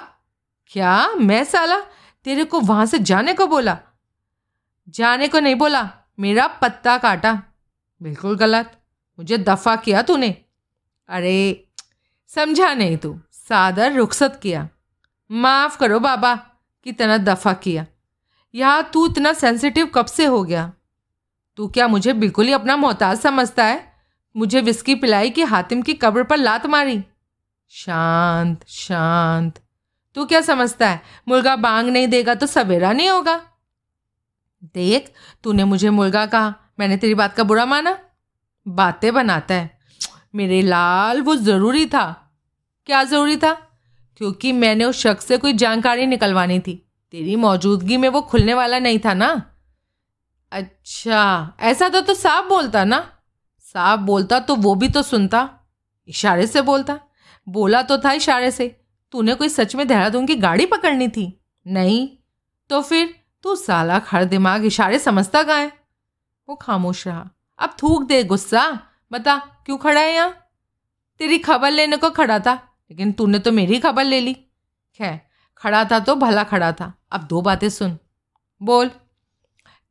[SPEAKER 1] क्या? मैं साला? तेरे को वहाँ से जाने को बोला? जाने को नहीं बोला, मेरा पत्ता काटा। बिल्कुल गलत, मुझे दफ़ा किया तूने। अरे, समझा नहीं तू, सादर रुखसत किया। माफ़ करो बाबा की तरह दफ़ा किया। यहाँ तू इतना सेंसिटिव कब से हो गया? तू क्या मुझे बिल्कुल ही अपना मोहताज समझता है? मुझे विस्की पिलाई कि हातिम की कब्र पर लात मारी? शांत शांत। तू क्या समझता है? मुर्गा बांग नहीं देगा तो सवेरा नहीं होगा। देख तूने मुझे मुर्गा कहा। मैंने तेरी बात का बुरा माना। बातें बनाता है। मेरे लाल वो ज़रूरी था। क्या ज़रूरी था? क्योंकि मैंने उस शख्स से कोई जानकारी निकलवानी थी। तेरी मौजूदगी में वो खुलने वाला नहीं था ना? अच्छा ऐसा तो, तो साफ़ बोलता ना? साफ़ बोलता तो वो भी तो सुनता। इशारे से बोलता। बोला तो था इशारे से। तूने कोई सच में देहरादून की गाड़ी पकड़नी थी? नहीं। तो फिर तू साला खड़ दिमाग इशारे समझता है? वो खामोश रहा। अब थूक दे गुस्सा। बता, क्यों खड़ा है यहाँ? तेरी खबर लेने को खड़ा था, लेकिन तूने तो मेरी खबर ले ली। खैर, खड़ा था तो भला खड़ा था। अब दो बातें सुन। बोल।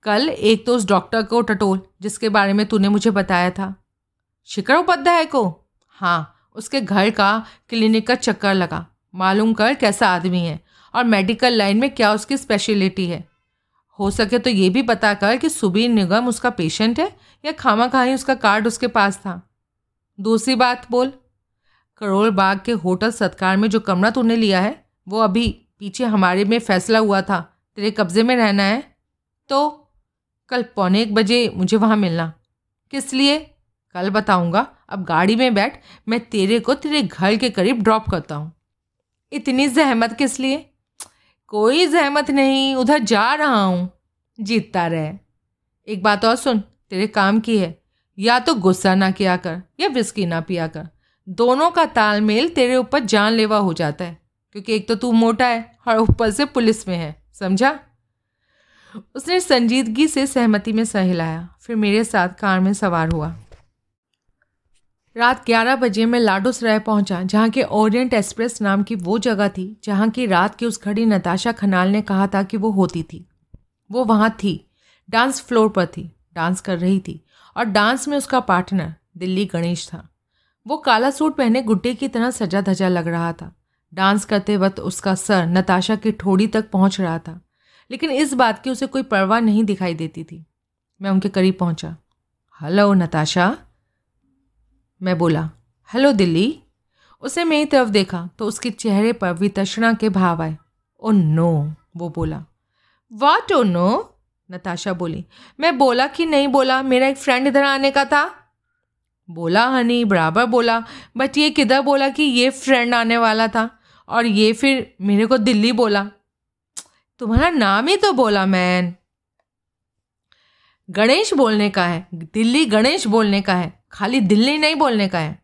[SPEAKER 1] कल एक तो उस डॉक्टर को टटोल, जिसके बारे में तूने मुझे बताया था। शिखर उपाध्याय को? हाँ उसके घर का क्लिनिक का चक्कर लगा। मालूम कर कैसा आदमी है और मेडिकल लाइन में क्या उसकी स्पेशलिटी है। हो सके तो ये भी पता कर कि सुबीर निगम उसका पेशेंट है या खामा खाई उसका कार्ड उसके पास था। दूसरी बात बोल, करोल बाग के होटल सत्कार में जो कमरा तूने लिया है, वो अभी पीछे हमारे में फैसला हुआ था, तेरे कब्ज़े में रहना है। तो कल पौने एक बजे मुझे वहाँ मिलना। किस लिए? कल बताऊँगा। अब गाड़ी में बैठ, मैं तेरे को तेरे घर के करीब ड्रॉप करता हूँ। इतनी जहमत किस लिए? कोई जहमत नहीं, उधर जा रहा हूँ। जीतता रहे। एक बात और सुन, तेरे काम की है। या तो गुस्सा ना किया कर, या विस्की ना पिया कर। दोनों का तालमेल तेरे ऊपर जानलेवा हो जाता है। क्योंकि एक तो तू मोटा है, और ऊपर से पुलिस में है, समझा? उसने संजीदगी से सहमति में सह हिलाया फिर मेरे साथ कार में सवार हुआ। रात 11 बजे मैं लाडोसराय पहुँचा, जहाँ के ओरिएंट एक्सप्रेस नाम की वो जगह थी, जहाँ की रात की उस घड़ी नताशा खनाल ने कहा था कि वो होती थी। वो वहाँ थी, डांस फ्लोर पर थी, डांस कर रही थी, और डांस में उसका पार्टनर, दिल्ली गणेश था। वो काला सूट पहने गुड्डे की तरह सजा धजा लग रहा था। डांस करते वक्त उसका सर नताशा की ठोड़ी तक पहुँच रहा था, लेकिन इस बात की उसे कोई परवाह नहीं दिखाई देती थी। मैं उनके करीब पहुँचा। Hello Natasha? मैं बोला, हेलो दिल्ली। उसे मेरी तरफ़ देखा तो उसके चेहरे पर वितषणा के भाव आए। ओ नो, वो बोला। वाट ओ नो नताशा बोली। मैं बोला कि नहीं बोला, मेरा एक फ्रेंड इधर आने का था? बोला, हनी, बराबर बोला। बट ये किधर बोला कि ये फ्रेंड आने वाला था? और ये फिर मेरे को दिल्ली बोला। तुम्हारा नाम ही तो बोला, मैन। गणेश बोलने का है। दिल्ली गणेश बोलने का है। खाली दिल्ली नहीं बोलने का है।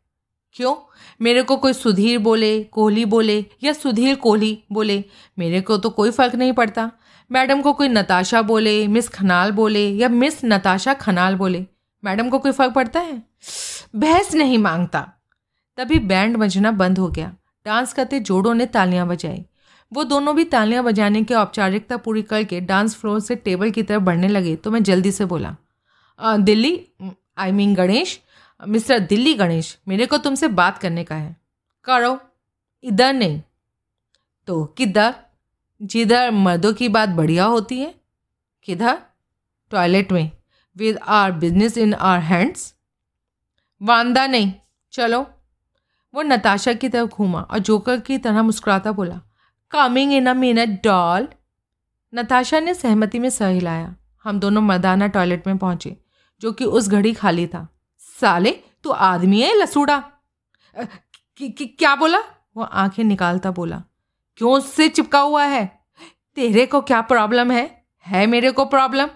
[SPEAKER 1] क्यों? मेरे को कोई सुधीर बोले, कोहली बोले या सुधीर कोहली बोले, मेरे को तो कोई फ़र्क नहीं पड़ता। मैडम को कोई नताशा बोले, मिस खनाल बोले या मिस नताशा खनाल बोले, मैडम को कोई फ़र्क पड़ता है? बहस नहीं माँगता। तभी बैंड बजना बंद हो गया। डांस करते जोड़ों ने तालियाँ बजाई। वो दोनों भी तालियाँ बजाने की औपचारिकता पूरी करके डांस फ्लोर से टेबल की तरफ़ बढ़ने लगे तो मैं जल्दी से बोला Delhi? I mean Ganesh? Mister Delhi Ganesh, मेरे को तुमसे बात करने का है। करो। इधर नहीं। तो किधर? जिधर मर्दों की बात बढ़िया होती है, किधर? टॉयलेट में। With our business in our hands वांदा नहीं। चलो। वो नताशा की तरफ़ घूमा और जोकर की तरह मुस्कुराता बोला coming in a minute doll Natasha ने सहमति में सह हिलाया। हम दोनों मर्दाना टॉयलेट में पहुँचे, जो कि उस घड़ी खाली था। साले, तू आदमी है, लसूड़ा? क्या बोला? वो आँखें निकालता बोला। क्यों उससे चिपका हुआ है? तेरे को क्या प्रॉब्लम है? है मेरे को प्रॉब्लम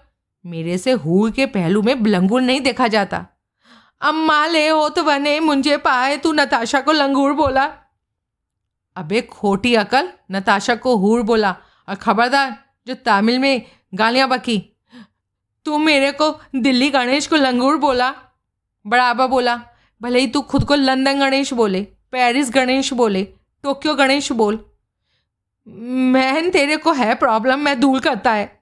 [SPEAKER 1] मेरे से हूर के पहलू में लंगूर नहीं देखा जाता। अम्मा ले हो तो बने मुझे पाए, तू नताशा को लंगूर बोला। अबे, खोटी अकल, नताशा को हूर बोला। और खबरदार, जो तमिल में गालियाँ बकी। तू मेरे को दिल्ली गणेश को लंगूर बोला। बड़ाबा बोला, भले ही तू खुद को लंदन गणेश बोले, पेरिस गणेश बोले, टोक्यो गणेश बोल। मैन तेरे को है प्रॉब्लम, मैं दूर करता है।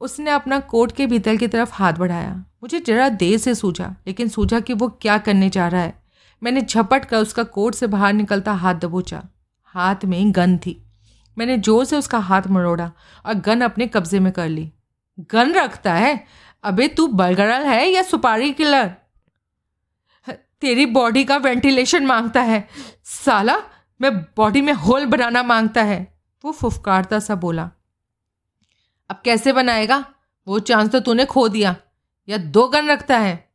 [SPEAKER 1] उसने अपना कोट के भीतर की तरफ़ हाथ बढ़ाया। मुझे जरा देर से सूझा, लेकिन सूझा कि वो क्या करने जा रहा है। मैंने झपट कर उसका कोट से बाहर निकलता हाथ दबोचा। हाथ में गन थी। मैंने ज़ोर से उसका हाथ मरोड़ा और गन अपने कब्जे में कर ली। गन रखता है? अबे तू बलगड़ल है या सुपारी किलर? तेरी बॉडी का वेंटिलेशन माँगता है। साला, मैं बॉडी में होल बनाना माँगता है। वो फुफकारता सा बोला। अब कैसे बनाएगा? वो चांस तो तूने खो दिया, या दो गन रखता है।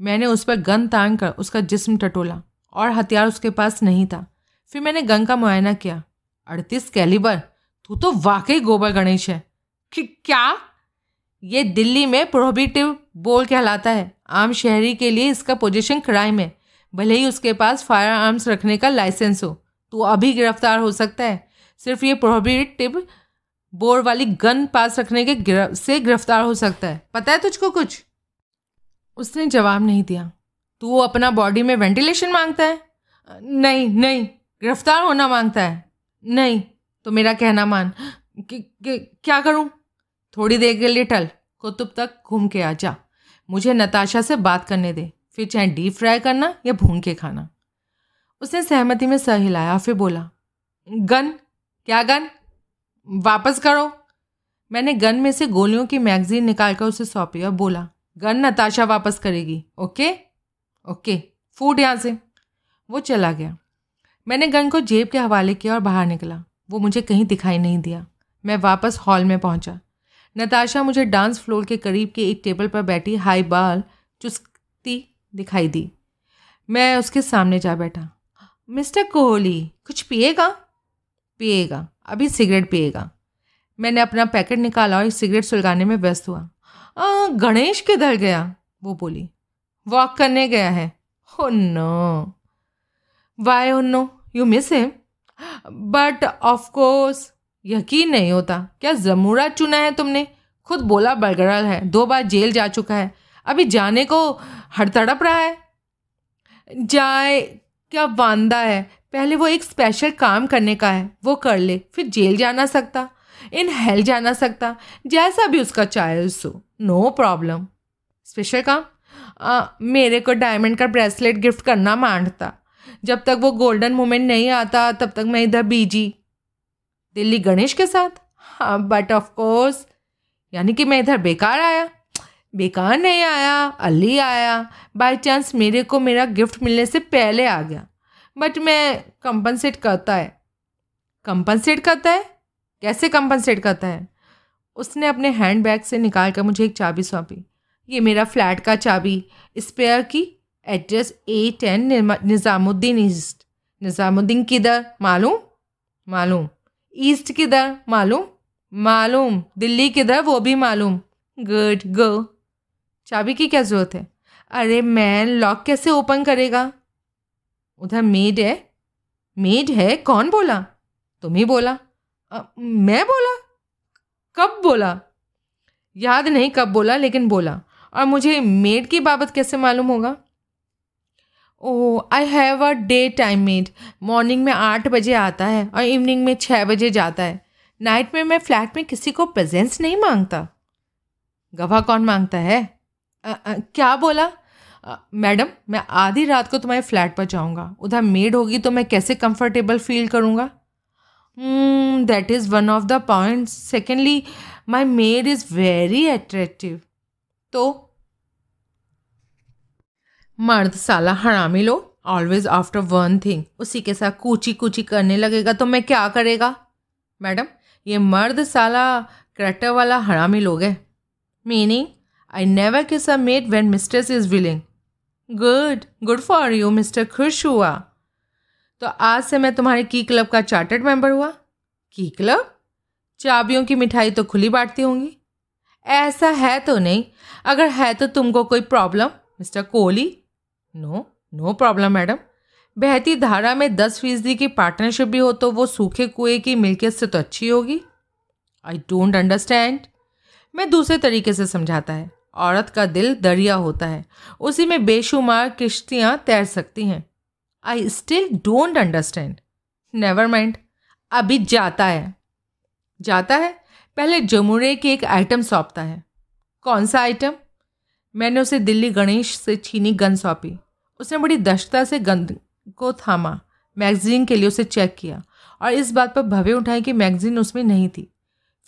[SPEAKER 1] मैंने उस पर गन तांग कर उसका जिस्म टटोला, और हथियार उसके पास नहीं था। फिर मैंने गन का मुआयना किया। अड़तीस कैलिबर, तू तो वाकई गोबर गणेश है। कि क्या? ये दिल्ली में प्रोहिबिटिव बोल कहलाता है? आम शहरी के लिए इसका पोजीशन क्राइम है। भले ही उसके पास फायर आर्म्स रखने का लाइसेंस हो। तो अभी गिरफ़्तार हो सकता है। सिर्फ़ ये प्रोहिबिटिव बोर वाली गन पास रखने के गिर, से गिरफ़्तार हो सकता है। पता है तुझको कुछ? उसने जवाब नहीं दिया। तू अपना बॉडी में वेंटिलेशन माँगता है? नहीं नहीं। गिरफ़्तार होना माँगता है। नहीं। तो मेरा कहना मान। कि, कि, क्या करूँ? थोड़ी देर के लिए टल। कुतुब तक घूम के आ जा। मुझे नताशा से बात करने दे। फिर चाहे डीप फ्राई करना या भून के खाना। उसने सहमति में सह हिलाया, फिर बोला, गन, क्या गन? वापस करो। मैंने गन में से गोलियों की मैगजीन निकाल कर उसे सौंपी और बोला, गन नताशा वापस करेगी, ओके? ओके, फूट यहाँ से। वो चला गया। मैंने गन को जेब के हवाले किया और बाहर निकला। वो मुझे कहीं दिखाई नहीं दिया। मैं वापस हॉल में पहुँचा। नताशा मुझे डांस फ्लोर के करीब के एक टेबल पर बैठी हाई बाल चुस्ती दिखाई दी। मैं उसके सामने जा बैठा। मिस्टर कोहली, कुछ पिएगा? पिएगा, अभी सिगरेट पिएगा। मैंने अपना पैकेट निकाला और सिगरेट सुलगाने में व्यस्त हुआ। गणेश किधर गया? वो बोली। वॉक करने गया है। हो no why oh no you miss him but of course यकीन नहीं होता। क्या जमूरा चुना है तुमने? खुद बोला बरगरल है। दो बार जेल जा चुका है। अभी जाने को हड़तड़प रहा है? जाए क्या वांदा है? पहले वो एक स्पेशल काम करने का है। वो कर ले फिर जेल जाना सकता। इन हेल जाना सकता। जैसा भी उसका चाहे सो नो प्रॉब्लम स्पेशल काम? आ, मेरे को डायमंड का ब्रेसलेट गिफ्ट करना माँगता जब तक वो गोल्डन मोमेंट नहीं आता तब तक मैं इधर बीजी दिल्ली गणेश के साथ? हाँ बट ऑफ़ कोर्स यानी कि मैं इधर बेकार आया। बेकार नहीं आया अली आया। बाय चांस मेरे को मेरा गिफ्ट मिलने से पहले आ गया। बट मैं कंपनसेट करता है। कंपनसेट करता है? कैसे कंपनसेट करता है? उसने अपने हैंड बैग से निकाल कर मुझे एक चाबी सौंपी। ये मेरा फ्लैट का चाबी। स्पेयर की address A ten Nizamuddin east. Nizamuddin किधर? मालूम? मालूम। ईस्ट किधर? मालूम? मालूम। दिल्ली किधर? वो भी मालूम। गुड गो चाबी की क्या ज़रूरत है? अरे मैन लॉक कैसे ओपन करेगा? उधर मेड है। मेड है? कौन बोला? तुम ही बोला। आ, मैं बोला? कब बोला? याद नहीं कब बोला लेकिन बोला। और मुझे मेड की बाबत कैसे मालूम होगा? ओह I have a day time maid morning में आठ बजे आता है और इवनिंग में छः बजे जाता है। नाइट में मैं फ्लैट में किसी को प्रेजेंस नहीं माँगता। गवाह कौन माँगता है? आ, आ, क्या बोला? मैडम मैं आधी रात को तुम्हारे फ्लैट पर जाऊँगा। उधर मेड होगी तो मैं कैसे कंफर्टेबल फील करूँगा? That is one of the points secondly my maid is very attractive तो मर्द साला हरामी लो। ऑलवेज आफ्टर वन थिंग उसी के साथ कूची कूची करने लगेगा तो मैं क्या करेगा? मैडम, ये मर्द साला करेक्टर वाला हरामी लोग है। Meaning I never kiss a maid when mistress is willing good good for you mister खुश हुआ तो आज से मैं तुम्हारे की क्लब का चार्टर्ड मेंबर हुआ। की क्लब? चाबियों की मिठाई तो खुली बांटती होंगी। ऐसा है तो नहीं। अगर है तो तुमको कोई problem mister Kohli no no problem madam बहती धारा में दस फ़ीसदी की पार्टनरशिप भी हो तो वो सूखे कुएँ की मिल्कियत से तो अच्छी होगी। आई डोंट अंडरस्टैंड मैं दूसरे तरीके से समझाता है। औरत का दिल दरिया होता है। उसी में बेशुमार किश्तियाँ तैर सकती हैं। I still don't understand never mind अभी जाता है। जाता है? पहले जमुरे की एक आइटम सौंपता है। कौन सा आइटम मैंने उसे दिल्ली गणेश से छीनी गन सौंपी। उसने बड़ी दशता से गंद को थामा मैगजीन के लिए उसे चेक किया और इस बात पर भवे उठाई कि मैगजीन उसमें नहीं थी।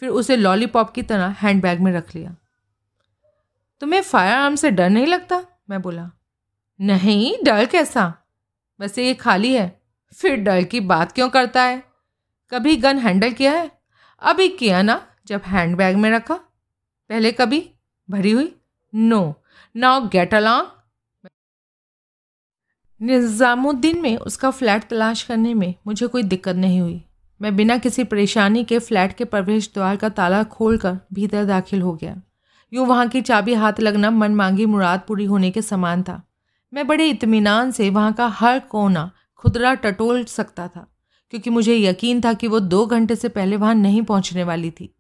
[SPEAKER 1] फिर उसे लॉलीपॉप की तरह हैंड बैग में रख लिया। तुम्हें फायर आर्म से डर नहीं लगता? मैं बोला, नहीं, डर कैसा? वैसे ये खाली है। फिर डर की बात क्यों करता है? कभी गन हैंडल किया है? अभी किया ना, जब हैंड बैग में रखा। पहले कभी? भरी हुई? No now get along Nizamuddin में, उसका फ्लैट तलाश करने में मुझे कोई दिक्कत नहीं हुई। मैं बिना किसी परेशानी के फ्लैट के प्रवेश द्वार का ताला खोलकर भीतर दाखिल हो गया। यूँ वहाँ की चाबी हाथ लगना मन मांगी मुराद पूरी होने के समान था। मैं बड़े इत्मीनान से वहाँ का हर कोना खुदरा टटोल सकता था, क्योंकि मुझे यकीन था कि वो दो घंटे से पहले वहाँ नहीं पहुँचने वाली थी।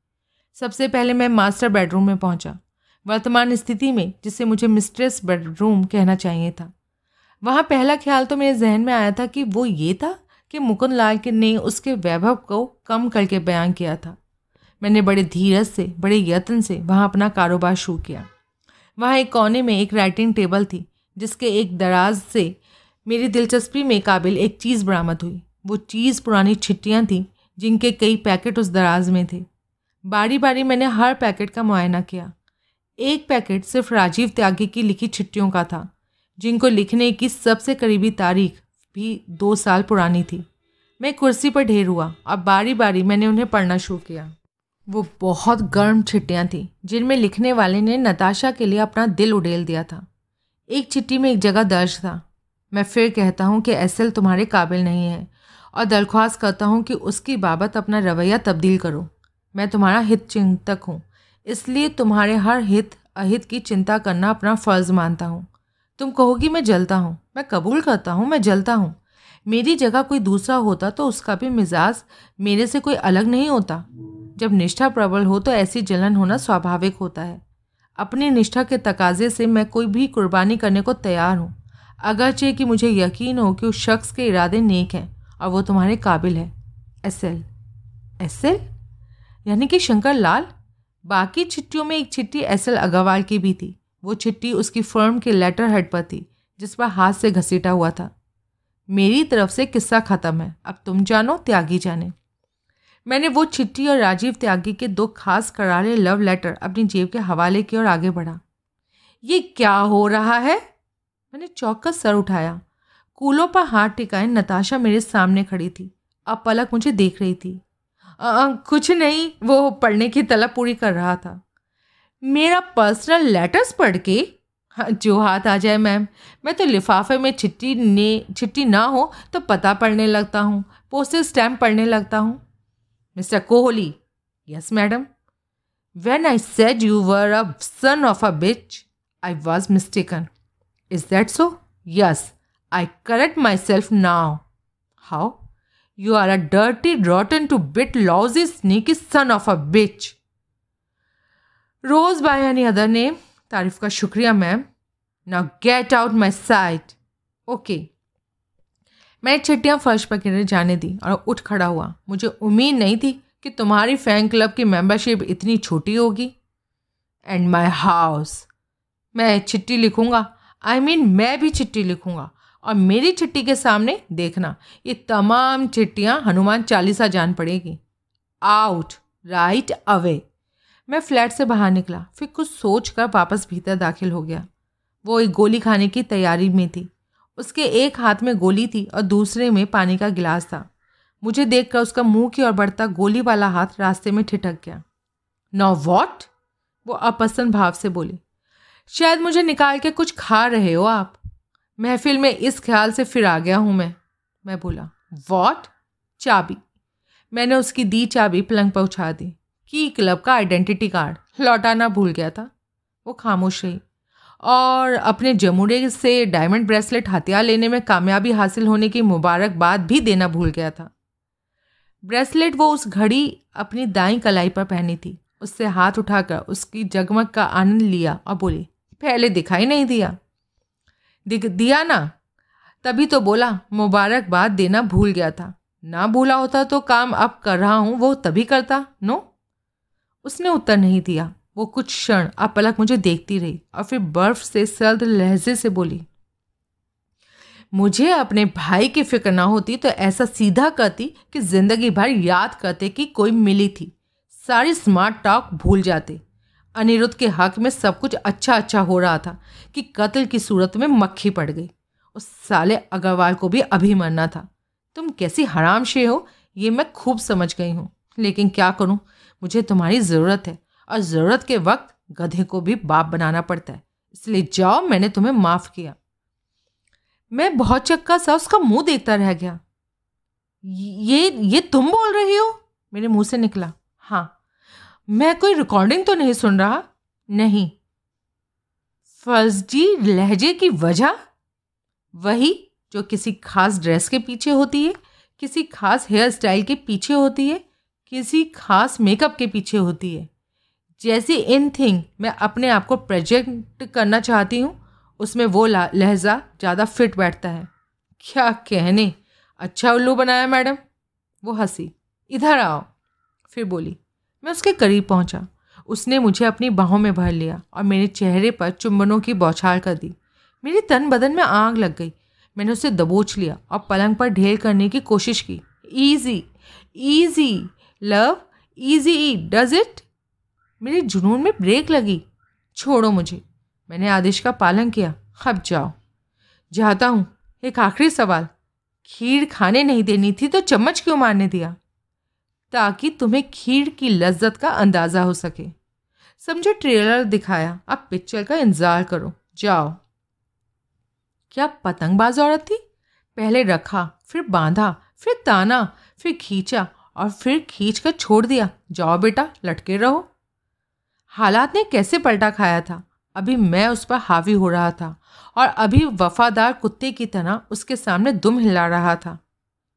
[SPEAKER 1] सबसे पहले मैं मास्टर बेडरूम में पहुँचा। वर्तमान स्थिति में जिसे मुझे मिस्ट्रेस बेडरूम कहना चाहिए था। वहाँ पहला ख्याल तो मेरे जहन में आया था कि वो ये था कि मुकुंद लाल के ने उसके वैभव को कम करके बयान किया था। मैंने बड़े धीरज से, बड़े यत्न से वहाँ अपना कारोबार शुरू किया। वहाँ एक कोने में एक राइटिंग टेबल थी, जिसके एक दराज से मेरी दिलचस्पी में काबिल एक चीज़ बरामद हुई। वो चीज़ पुरानी छिट्टियाँ थीं, जिनके कई पैकेट उस दराज में थे। बारी बारी मैंने हर पैकेट का मुआयना किया। एक पैकेट सिर्फ़ राजीव त्यागी की लिखी छिट्टियों का था। जिनको लिखने की सबसे करीबी तारीख भी दो साल पुरानी थी। मैं कुर्सी पर ढेर हुआ। और बारी बारी मैंने उन्हें पढ़ना शुरू किया। वो बहुत गर्म छिट्टियाँ थीं, जिनमें लिखने वाले ने नताशा के लिए अपना दिल उड़ेल दिया था। एक चिट्ठी में एक जगह दर्ज था। मैं फिर कहता हूँ कि एस तुम्हारे काबिल नहीं है और दरख्वास्त करता हूँ कि उसकी बाबत अपना रवैया तब्दील करो। मैं तुम्हारा हित चिंतक हूँ, इसलिए तुम्हारे हर हित अहित की चिंता करना अपना फ़र्ज़ मानता हूँ। तुम कहोगी, मैं जलता हूँ, मैं कबूल करता हूँ, मैं जलता हूँ। मेरी जगह कोई दूसरा होता तो उसका भी मिजाज मेरे से कोई अलग नहीं होता। जब निष्ठा प्रबल हो तो ऐसी जलन होना स्वाभाविक होता है। अपनी निष्ठा के तकाजे से मैं कोई भी कुर्बानी करने को तैयार हूँ। अगरचे कि मुझे यकीन हो कि उस शख्स के इरादे नेक हैं और वो तुम्हारे काबिल है। एस एल एस एल यानी कि शंकर लाल बाकी चिट्ठियों में एक चिट्ठी एस एल अग्रवाल की भी थी। वो चिट्ठी उसकी फर्म के लेटर हेड पर थी जिस पर हाथ से घसीटा हुआ था। मेरी तरफ़ से किस्सा ख़त्म है अब तुम जानो त्यागी जाने। मैंने वो चिट्ठी और राजीव त्यागी के दो खास करारे लव लेटर अपनी जेब के हवाले की और आगे बढ़ा। ये क्या हो रहा है? मैंने चौकस सर उठाया। कूलों पर हाथ टिकाए नताशा मेरे सामने खड़ी थी। अब पलक मुझे देख रही थी। आ, कुछ नहीं वो पढ़ने की तलब पूरी कर रहा था। मेरा पर्सनल लेटर्स पढ़ के? हाँ, जो हाथ आ जाए मैम मैं तो लिफाफे में छिट्टी ने छिट्टी ना हो तो पता पढ़ने लगता हूँ पोस्टल स्टैम्प पढ़ने लगता हूँ। Mister Kohli yes madam when I said you were a son of a bitch I was mistaken is that so yes I correct myself now how you are a dirty rotten two bit louse is sneak son of a bitch Rose by any other name? तारीफ़ का शुक्रिया ma'am. Now get out my sight okay मैंने छट्टियाँ फर्श पर गिरने जाने दी और उठ खड़ा हुआ। मुझे उम्मीद नहीं थी कि तुम्हारी फ़ैन क्लब की मेंबरशिप इतनी छोटी होगी। एंड माई हाउस मैं चिट्ठी लिखूँगा। आई I मीन mean, मैं भी चिट्ठी लिखूँगा। और मेरी चिट्ठी के सामने देखना ये तमाम चिट्ठियाँ हनुमान चालीसा जान पड़ेगी। आउट राइट अवे मैं फ्लैट से बाहर निकला, फिर कुछ सोच कर वापस भीतर दाखिल हो गया। वो एक गोली खाने की तैयारी में थी। उसके एक हाथ में गोली थी और दूसरे में पानी का गिलास था। मुझे देखकर उसका मुँह की ओर बढ़ता गोली वाला हाथ रास्ते में ठिठक गया। नो वॉट वो अपसंद भाव से बोली। शायद मुझे निकाल के कुछ खा रहे हो आप। महफिल में इस ख्याल से फिर आ गया हूँ मैं। मैं बोला वॉट चाबी। मैंने उसकी दी चाबी पलंग पर उछा दी। की क्लब का आइडेंटिटी कार्ड लौटाना भूल गया था। वो खामोश रही और अपने जमुरे से डायमंड ब्रेसलेट हथियार लेने में कामयाबी हासिल होने की मुबारकबाद भी देना भूल गया था। ब्रेसलेट वो उस घड़ी अपनी दाई कलाई पर पहनी थी। उससे हाथ उठाकर उसकी जगमग का आनंद लिया और बोली, पहले दिखाई नहीं दिया। दिख, दिया ना? तभी तो बोला, मुबारकबाद देना भूल गया था। ना भूला होता तो काम अब कर रहा हूँ, वो तभी करता, नो? उसने उत्तर नहीं दिया। वो कुछ क्षण आप पलक मुझे देखती रही और फिर बर्फ़ से सर्द लहजे से बोली, मुझे अपने भाई की फ़िक्र ना होती तो ऐसा सीधा कहती कि ज़िंदगी भर याद करते कि कोई मिली थी। सारी स्मार्ट टॉक भूल जाते। अनिरुद्ध के हक में सब कुछ अच्छा अच्छा हो रहा था कि कत्ल की सूरत में मक्खी पड़ गई। उस साले अग्रवाल को भी अभी मरना था। तुम कैसी हराम शे हो, ये मैं खूब समझ गई हूँ। लेकिन क्या करूँ? मुझे तुम्हारी ज़रूरत है और ज़रूरत के वक्त गधे को भी बाप बनाना पड़ता है। इसलिए जाओ, मैंने तुम्हें माफ़ किया। मैं बहुत चक्का सा उसका मुँह देखता रह गया। ये ये तुम बोल रही हो? मेरे मुँह से निकला। हाँ। मैं कोई रिकॉर्डिंग तो नहीं सुन रहा? नहीं। फर्जी लहजे की वजह? वही जो किसी खास ड्रेस के पीछे होती है, किसी खास हेयर स्टाइल के पीछे होती है किसी खास मेकअप के पीछे होती है। जैसी इन थिंग मैं अपने आप को प्रोजेक्ट करना चाहती हूँ, उसमें वो लहजा ज़्यादा फिट बैठता है। क्या कहने? अच्छा उल्लू बनाया मैडम। वो हँसी। इधर आओ। फिर बोली, मैं उसके करीब पहुँचा। उसने मुझे अपनी बाहों में भर लिया और मेरे चेहरे पर चुंबनों की बौछार कर दी। मेरे तन बदन में आग लग गई। मैंने उसे दबोच लिया और पलंग पर ढेर करने की कोशिश की। Easy easy love easy does it मेरे जुनून में ब्रेक लगी। छोड़ो मुझे। मैंने आदेश का पालन किया। अब जाओ। जाता हूँ। एक आखिरी सवाल। खीर खाने नहीं देनी थी तो चम्मच क्यों मारने दिया? ताकि तुम्हें खीर की लज्जत का अंदाज़ा हो सके। समझो ट्रेलर दिखाया। अब पिक्चर का इंतज़ार करो। जाओ। क्या पतंगबाज औरत थी? पहले रखा, फिर बांधा, फिर ताना, फिर खींचा और फिर खींच कर छोड़ दिया। जाओ बेटा, लटके रहो। हालात ने कैसे पलटा खाया था? अभी मैं उस पर हावी हो रहा था और अभी वफादार कुत्ते की तरह उसके सामने दुम हिला रहा था।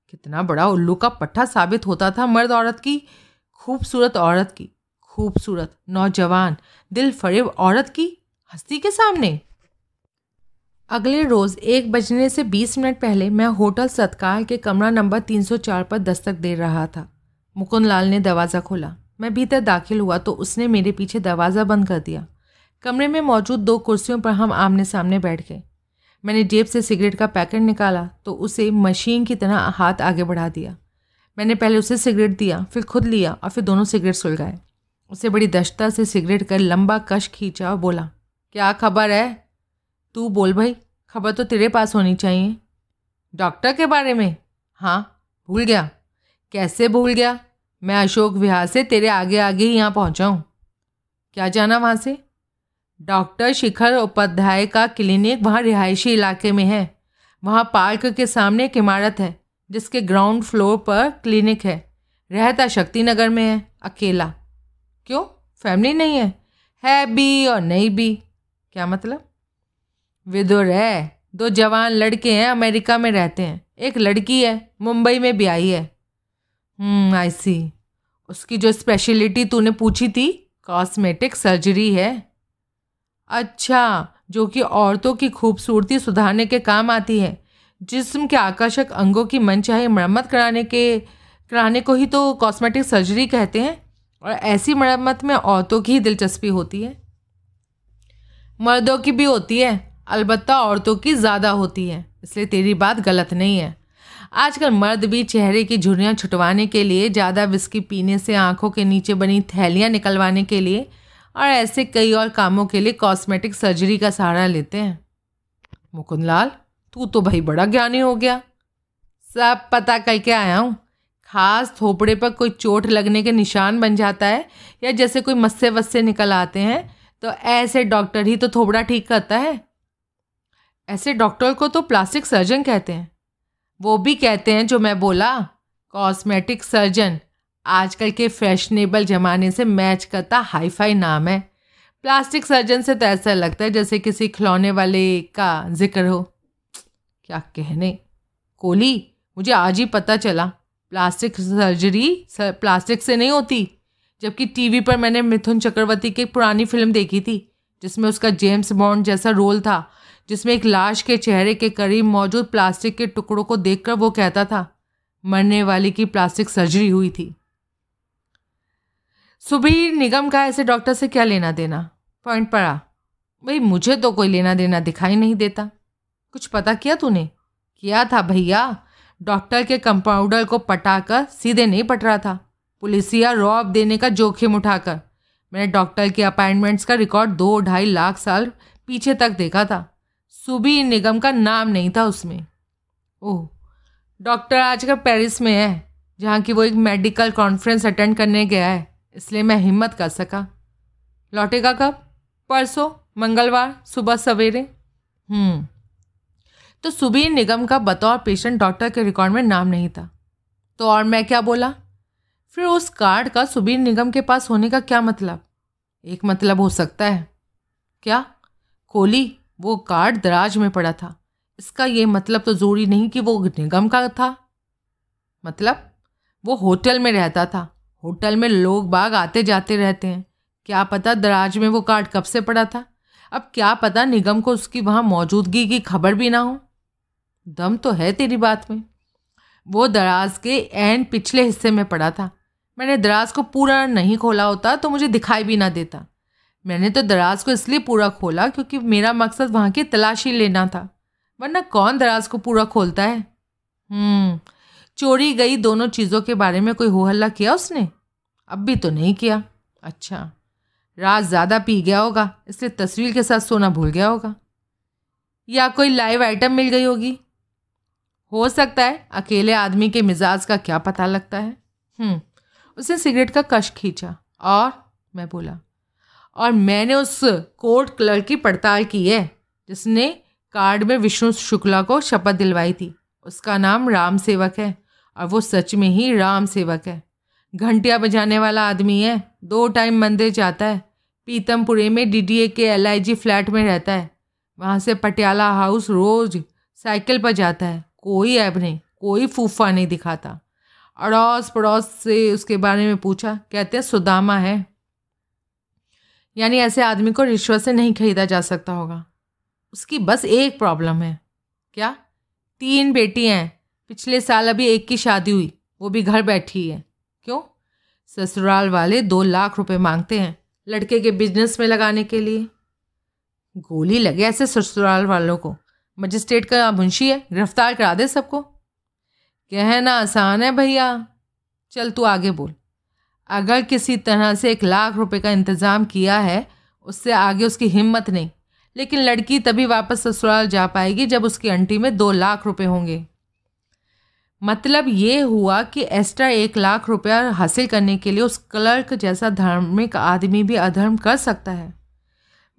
[SPEAKER 1] कितना बड़ा उल्लू का पट्टा साबित होता था मर्द औरत की, खूबसूरत औरत की, खूबसूरत नौजवान दिल फरेब औरत की हस्ती के सामने। अगले रोज़ एक बजने से बीस मिनट पहले मैं होटल सत्कार के कमरा नंबर 304 पर दस्तक दे रहा था। मुकुंद लाल ने दरवाज़ा खोला। मैं भीतर दाखिल हुआ तो उसने मेरे पीछे दरवाज़ा बंद कर दिया। कमरे में मौजूद दो कुर्सियों पर हम आमने सामने बैठ गए। मैंने जेब से सिगरेट का पैकेट निकाला तो उसे मशीन की तरह हाथ आगे बढ़ा दिया। मैंने पहले उसे सिगरेट दिया, फिर खुद लिया और फिर दोनों सिगरेट सुलगाए। उसे बड़ी दशता से सिगरेट कर लंबा कश खींचा और बोला, क्या खबर है? तू बोल भाई, खबर तो तेरे पास होनी चाहिए। डॉक्टर के बारे में? हाँ भूल गया। कैसे भूल गया? मैं अशोक विहार से तेरे आगे आगे ही यहाँ पहुँचा हूँ। क्या जाना वहाँ से? डॉक्टर शिखर उपाध्याय का क्लिनिक वहाँ रिहायशी इलाके में है। वहाँ पार्क के सामने एक इमारत है, जिसके ग्राउंड फ्लोर पर क्लिनिक है। रहता शक्ति नगर में है, अकेला। क्यों? फैमिली नहीं है। है भी और नहीं भी। क्या मतलब? विदुर है। दो जवान लड़के हैं, अमेरिका में रहते हैं। एक लड़की है, मुंबई में भी आई है। आई सी उसकी जो स्पेशलिटी तूने पूछी थी कॉस्मेटिक सर्जरी है। अच्छा जो कि औरतों की खूबसूरती सुधारने के काम आती है। जिस्म के आकर्षक अंगों की मन चाहे मरम्मत कराने के, कराने को ही तो कॉस्मेटिक सर्जरी कहते हैं। और ऐसी मरम्मत में औरतों की ही दिलचस्पी होती है। मर्दों की भी होती है, अलबत्ता औरतों की ज़्यादा होती है। इसलिए तेरी बात गलत नहीं है। आजकल मर्द भी चेहरे की झुर्रियाँ छुटवाने के लिए, ज़्यादा विस्की पीने से आँखों के नीचे बनी थैलियाँ निकलवाने के लिए और ऐसे कई और कामों के लिए कॉस्मेटिक सर्जरी का सहारा लेते हैं। मुकुंदलाल, तू तो भाई बड़ा ज्ञानी हो गया। सब पता करके आया हूँ। खास थोपड़े पर कोई चोट लगने के निशान बन जाता है या जैसे कोई मस्से वस्से निकल आते हैं तो ऐसे डॉक्टर ही तो थोपड़ा ठीक करता है। ऐसे डॉक्टर को तो प्लास्टिक सर्जन कहते हैं। वो भी कहते हैं जो मैं बोला कॉस्मेटिक सर्जन आजकल के फैशनेबल ज़माने से मैच करता हाई फाई नाम है। प्लास्टिक सर्जन से तो ऐसा लगता है जैसे किसी खिलौने वाले का ज़िक्र हो। क्या कहने? कोली मुझे आज ही पता चला प्लास्टिक सर्जरी सर, प्लास्टिक से नहीं होती जबकि टीवी पर मैंने मिथुन चक्रवर्ती की पुरानी फ़िल्म देखी थी जिसमें उसका जेम्स बॉन्ड जैसा रोल था। जिसमें एक लाश के चेहरे के करीब मौजूद प्लास्टिक के टुकड़ों को देखकर वो कहता था, मरने वाली की प्लास्टिक सर्जरी हुई थी। सुबह निगम का ऐसे डॉक्टर से क्या लेना देना? पॉइंट पड़ा। भाई, मुझे तो कोई लेना देना दिखाई नहीं देता। कुछ पता किया तूने? किया था भैया। डॉक्टर के कंपाउंडर को पटाकर सीधे नहीं पट रहा था। पुलिसिया रॉब देने का जोखिम उठाकर मैंने डॉक्टर के अपॉइंटमेंट्स का रिकॉर्ड दो ढाई लाख साल पीछे तक देखा था। सुबह निगम का नाम नहीं था उसमें। ओह, डॉक्टर आजकल पेरिस में है, जहाँ की वो एक मेडिकल कॉन्फ्रेंस अटेंड करने गया है, इसलिए मैं हिम्मत कर सका। लौटेगा कब? परसों, मंगलवार, सुबह सवेरे? हम्म तो सुबीर निगम का बतौर पेशेंट डॉक्टर के रिकॉर्ड में नाम नहीं था। तो और मैं क्या बोला? फिर उस कार्ड का सुबीर निगम के पास होने का क्या मतलब? एक मतलब हो सकता है। क्या? कोली वो कार्ड दराज में पड़ा था। इसका ये मतलब तो ज़रूरी नहीं कि वो निगम का था। मतलब वो होटल में रहता था। होटल में लोग बाग आते जाते रहते हैं। क्या पता दराज में वो कार्ड कब से पड़ा था? अब क्या पता निगम को उसकी वहाँ मौजूदगी की खबर भी ना हो। दम तो है तेरी बात में। वो दराज के एन पिछले हिस्से में पड़ा था। मैंने दराज को पूरा नहीं खोला होता तो मुझे दिखाई भी ना देता। मैंने तो दराज को इसलिए पूरा खोला क्योंकि मेरा मकसद वहाँ की तलाशी लेना था। वरना कौन दराज को पूरा खोलता है? हम्म चोरी गई दोनों चीज़ों के बारे में कोई हो हल्ला किया उसने? अब भी तो नहीं किया। अच्छा रात ज़्यादा पी गया होगा इसलिए तस्वीर के साथ सोना भूल गया होगा। या कोई लाइव आइटम मिल गई होगी? हो सकता है अकेले आदमी के मिजाज का क्या पता लगता है। हम्म, उसने सिगरेट का कश खींचा और मैं बोला और मैंने उस कोर्ट क्लर्क की पड़ताल की है, जिसने कार्ड में विष्णु शुक्ला को शपथ दिलवाई थी। उसका नाम राम सेवक है और वो सच में ही राम सेवक है। घंटिया बजाने वाला आदमी है, दो टाइम मंदिर जाता है। पीतमपुरे में डीडीए के एलआईजी फ्लैट में रहता है। वहाँ से पटियाला हाउस रोज साइकिल पर जाता है। कोई ऐब नहीं, कोई फूफा नहीं दिखाता। अड़ोस पड़ोस से उसके बारे में पूछा, कहते हैं सुदामा है। यानी ऐसे आदमी को रिश्वत से नहीं खरीदा जा सकता होगा। उसकी बस एक प्रॉब्लम है। क्या? तीन बेटी हैं। पिछले साल अभी एक की शादी हुई। वो भी घर बैठी है। क्यों? ससुराल वाले दो लाख रुपए मांगते हैं लड़के के बिज़नेस में लगाने के लिए। गोली लगे ऐसे ससुराल वालों को। मजिस्ट्रेट का मुंशी है। गिरफ़्तार करा दे सबको। कहना आसान है भैया। चल तू आगे बोल। अगर किसी तरह से एक लाख रुपए का इंतज़ाम किया है, उससे आगे उसकी हिम्मत नहीं। लेकिन लड़की तभी वापस ससुराल जा पाएगी जब उसकी अंटी में दो लाख रुपए होंगे। मतलब ये हुआ कि एस्ट्रा एक लाख रुपया हासिल करने के लिए उस क्लर्क जैसा धार्मिक आदमी भी अधर्म कर सकता है।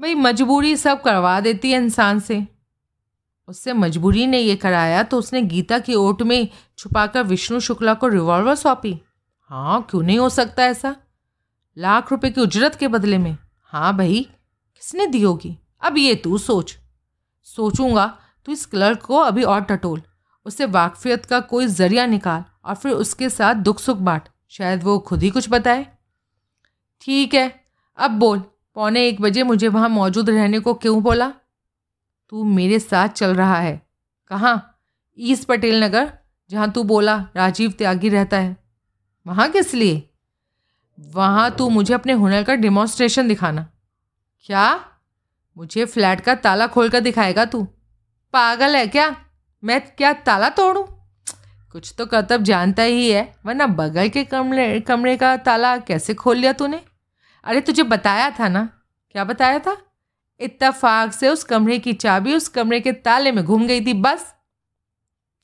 [SPEAKER 1] भाई, मजबूरी सब करवा देती है इंसान से। उससे मजबूरी ने ये कराया तो उसने गीता की ओट में छुपाकर विष्णु शुक्ला को रिवॉल्वर सौंपी। हाँ क्यों नहीं हो सकता ऐसा? लाख रुपए की उजरत के बदले में। हाँ भाई, किसने दी होगी? अब ये तू सोच। सोचूँगा तो इस क्लर्क को अभी और टटोल। उससे वाकफियत का कोई ज़रिया निकाल और फिर उसके साथ दुख सुख बांट। शायद वो खुद ही कुछ बताए। ठीक है, अब बोल, पौने एक बजे मुझे वहाँ मौजूद रहने को क्यों बोला? तू मेरे साथ चल रहा है। कहाँ? ईस्ट पटेल नगर, जहाँ तू बोला, राजीव त्यागी रहता है। वहाँ किस लिए? वहाँ तू मुझे अपने हुनर का डिमॉन्स्ट्रेशन दिखाना। क्या? मुझे फ्लैट का ताला खोल कर दिखाएगा तू? पागल है क्या? मैं क्या ताला तोड़ूं? कुछ तो करतब जानता ही है, वरना बगल के कमरे कमरे का ताला कैसे खोल लिया तूने? अरे, तुझे बताया था ना? क्या बताया था? इत्तेफाक से उस कमरे की चाबी उस कमरे के ताले में घूम गई थी, बस।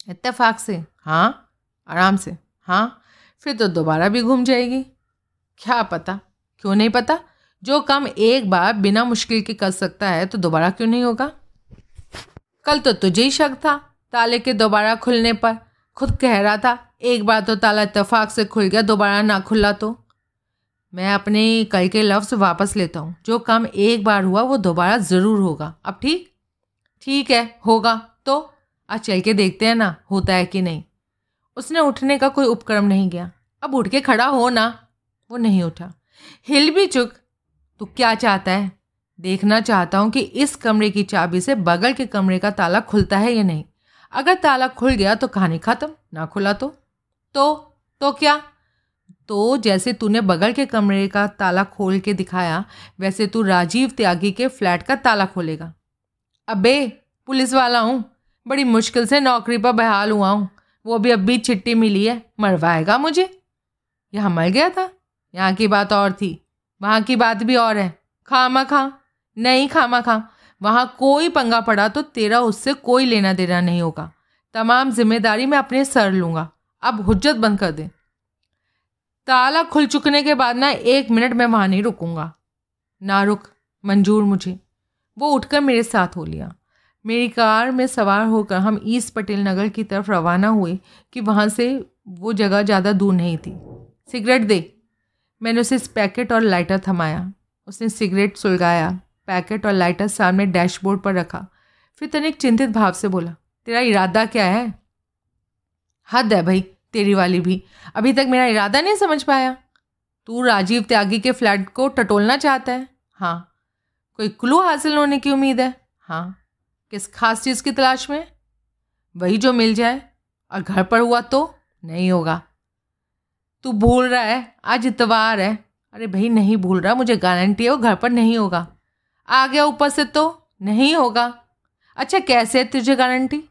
[SPEAKER 1] इत्तेफाक से? हाँ? आराम से? हाँ? फिर तो दोबारा भी घूम जाएगी। क्या पता? क्यों नहीं पता? जो काम एक बार बिना मुश्किल के कर सकता है तो दोबारा क्यों नहीं होगा? कल तो तुझे ही शक था, ताले के दोबारा खुलने पर। खुद कह रहा था, एक बार तो ताला इतफाक से खुल गया, दोबारा ना खुला तो। मैं अपने कल के लफ्ज़ वापस लेता हूँ। जो काम एक बार हुआ, वो दोबारा ज़रूर होगा। अब ठीक? ठीक है, होगा। तो? आज चल के देखते हैं ना, होता है कि नहीं। उसने उठने का कोई उपक्रम नहीं गया अब उठ के खड़ा हो ना। वो नहीं उठा। हिल भी चुक। तू क्या चाहता है? देखना चाहता हूँ कि इस कमरे की चाबी से बगल के कमरे का ताला खुलता है या नहीं। अगर ताला खुल गया तो कहानी ख़त्म, ना खुला तो। तो तो क्या? तो जैसे तूने बगल के कमरे का ताला खोल के दिखाया, वैसे तू राजीव त्यागी के फ्लैट का ताला खोलेगा। अबे पुलिस वाला हूँ। बड़ी मुश्किल से नौकरी पर बहाल हुआ हूँ। वो भी अब भी चिट्ठी मिली है, मरवाएगा मुझे। यहाँ मर गया था, यहाँ की बात और थी, वहाँ की बात भी और है। खामा खा, नहीं खामा खा, वहाँ कोई पंगा पड़ा तो तेरा उससे कोई लेना देना नहीं होगा। तमाम ज़िम्मेदारी मैं अपने सर लूँगा। अब हुज्जत बंद कर दे। ताला खुल चुकने के बाद ना एक मिनट मैं वहाँ नहीं रुकूँगा। ना रुक, मंजूर मुझे। वो उठकर मेरे साथ हो लिया। मेरी कार में सवार होकर हम ईस्ट पटेल नगर की तरफ़ रवाना हुए कि वहाँ से वो जगह ज़्यादा दूर नहीं थी। सिगरेट दे। मैंने उसे पैकेट और लाइटर थमाया। उसने सिगरेट सुलगाया, पैकेट और लाइटर सामने डैशबोर्ड पर रखा। फिर तनिक चिंतित भाव से बोला, तेरा इरादा क्या है? हद है भाई, तेरी वाली भी। अभी तक मेरा इरादा नहीं समझ पाया। तू राजीव त्यागी के फ्लैट को टटोलना चाहता है? हाँ। कोई क्लू हासिल होने की उम्मीद है? हाँ। किस खास चीज़ की तलाश में? वही जो मिल जाए, और घर पर हुआ तो नहीं होगा। तू भूल रहा है, आज इतवार है। अरे भाई, नहीं भूल रहा, मुझे गारंटी है, वो घर पर नहीं होगा। आ गया ऊपर से तो नहीं होगा। अच्छा कैसे है तुझे गारंटी?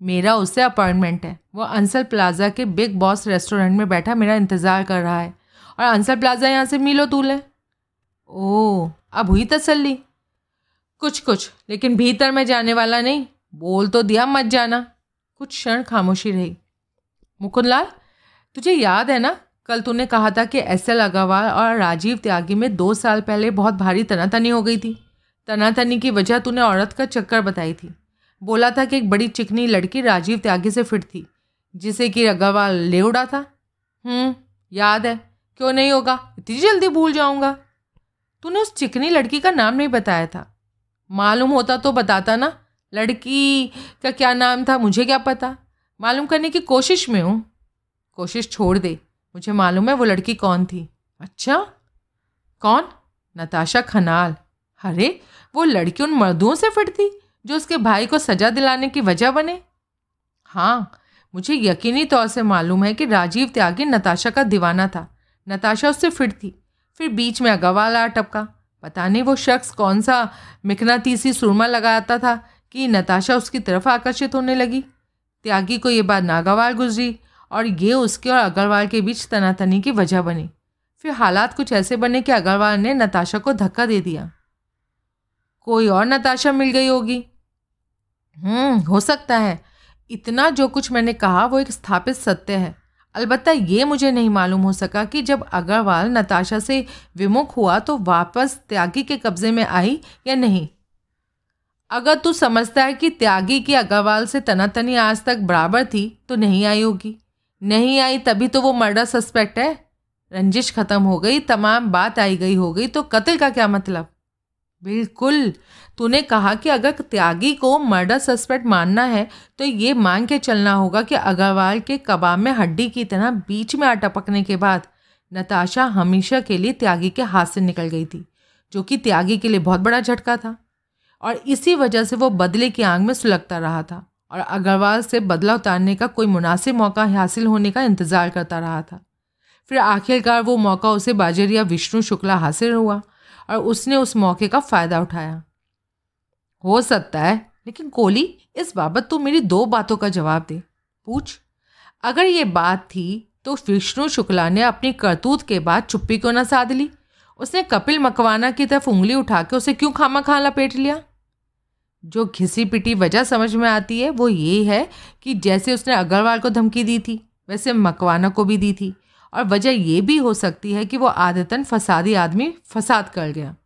[SPEAKER 1] मेरा उससे अपॉइंटमेंट है। वो अंसल प्लाजा के बिग बॉस रेस्टोरेंट में बैठा मेरा इंतज़ार कर रहा है। और अंसल प्लाजा यहाँ से मिलो तूल है ओह, अब हुई तसल्ली? कुछ कुछ, लेकिन भीतर में जाने वाला नहीं। बोल तो दिया, मत जाना। कुछ क्षण खामोशी रही। मुकुंदलाल, तुझे याद है ना? कल तूने कहा था कि एस एल अग्रवाल और राजीव त्यागी में दो साल पहले बहुत भारी तनातनी हो गई थी। तनातनी की वजह तूने औरत का चक्कर बताई थी। बोला था कि एक बड़ी चिकनी लड़की राजीव त्यागी से फिट थी, जिसे कि अग्रवाल ले उड़ा था। हम्म याद है। क्यों नहीं होगा? इतनी जल्दी भूल जाऊँगा। तूने उस चिकनी लड़की का नाम नहीं बताया था। मालूम होता तो बताता ना। लड़की का क्या नाम था, मुझे क्या पता? मालूम करने की कोशिश में हूँ। कोशिश छोड़ दे, मुझे मालूम है वो लड़की कौन थी। अच्छा कौन? नताशा खनाल। अरे, वो लड़की उन मर्दों से फिट थी जो उसके भाई को सजा दिलाने की वजह बने। हाँ मुझे यकीनी तौर से मालूम है कि राजीव त्यागी नताशा का दीवाना था। नताशा उससे फिट थी फिर बीच में अगवाल, टपका। पता नहीं वो शख्स कौन सा मिकनातीसी सुरमा लगाता था कि नताशा उसकी तरफ़ आकर्षित होने लगी। त्यागी को ये बात नागावार गुजरी और ये उसके और अग्रवाल के बीच तनातनी की वजह बनी। फिर हालात कुछ ऐसे बने कि अग्रवाल ने नताशा को धक्का दे दिया। कोई और नताशा मिल गई होगी? हम्म हो सकता है। इतना जो कुछ मैंने कहा वो एक स्थापित सत्य है। अलबत्ता ये मुझे नहीं मालूम हो सका कि जब अग्रवाल नताशा से विमुख हुआ तो वापस त्यागी के कब्जे में आई या नहीं। अगर तू समझता है कि त्यागी की अग्रवाल से तनातनी आज तक बराबर थी तो नहीं आई होगी। नहीं आई तभी तो वो मर्डर सस्पेक्ट है। रंजिश खत्म हो गई, तमाम बात आई गई हो गई तो कत्ल का क्या मतलब? बिल्कुल। तूने कहा कि अगर त्यागी को मर्डर सस्पेक्ट मानना है तो ये मान के चलना होगा कि अग्रवाल के कबाब में हड्डी की तरह बीच में अटपकने के बाद नताशा हमेशा के लिए त्यागी के हाथ से निकल गई थी, जो कि त्यागी के लिए बहुत बड़ा झटका था। और इसी वजह से वो बदले की आँख में सुलगता रहा था और अग्रवाल से बदला उतारने का कोई मुनासिब मौका हासिल होने का इंतज़ार करता रहा था। फिर आखिरकार वो मौका उसे बाजरिया विष्णु शुक्ला हासिल हुआ। और उसने उस मौके का फ़ायदा उठाया। हो सकता है, लेकिन कोली इस बाबत तो मेरी दो बातों का जवाब दे। पूछ, अगर ये बात थी तो विष्णु शुक्ला ने अपनी करतूत के बाद चुप्पी क्यों न साध ली? उसने कपिल मकवाना की तरफ़ उंगली उठा के उसे क्यों खामा खा लपेट लिया? जो घिसी पिटी वजह समझ में आती है, वो ये है कि जैसे उसने अग्रवाल को धमकी दी थी, वैसे मकवाना को भी दी थी। और वजह ये भी हो सकती है कि वो आदतन फसादी आदमी फसाद कर गया।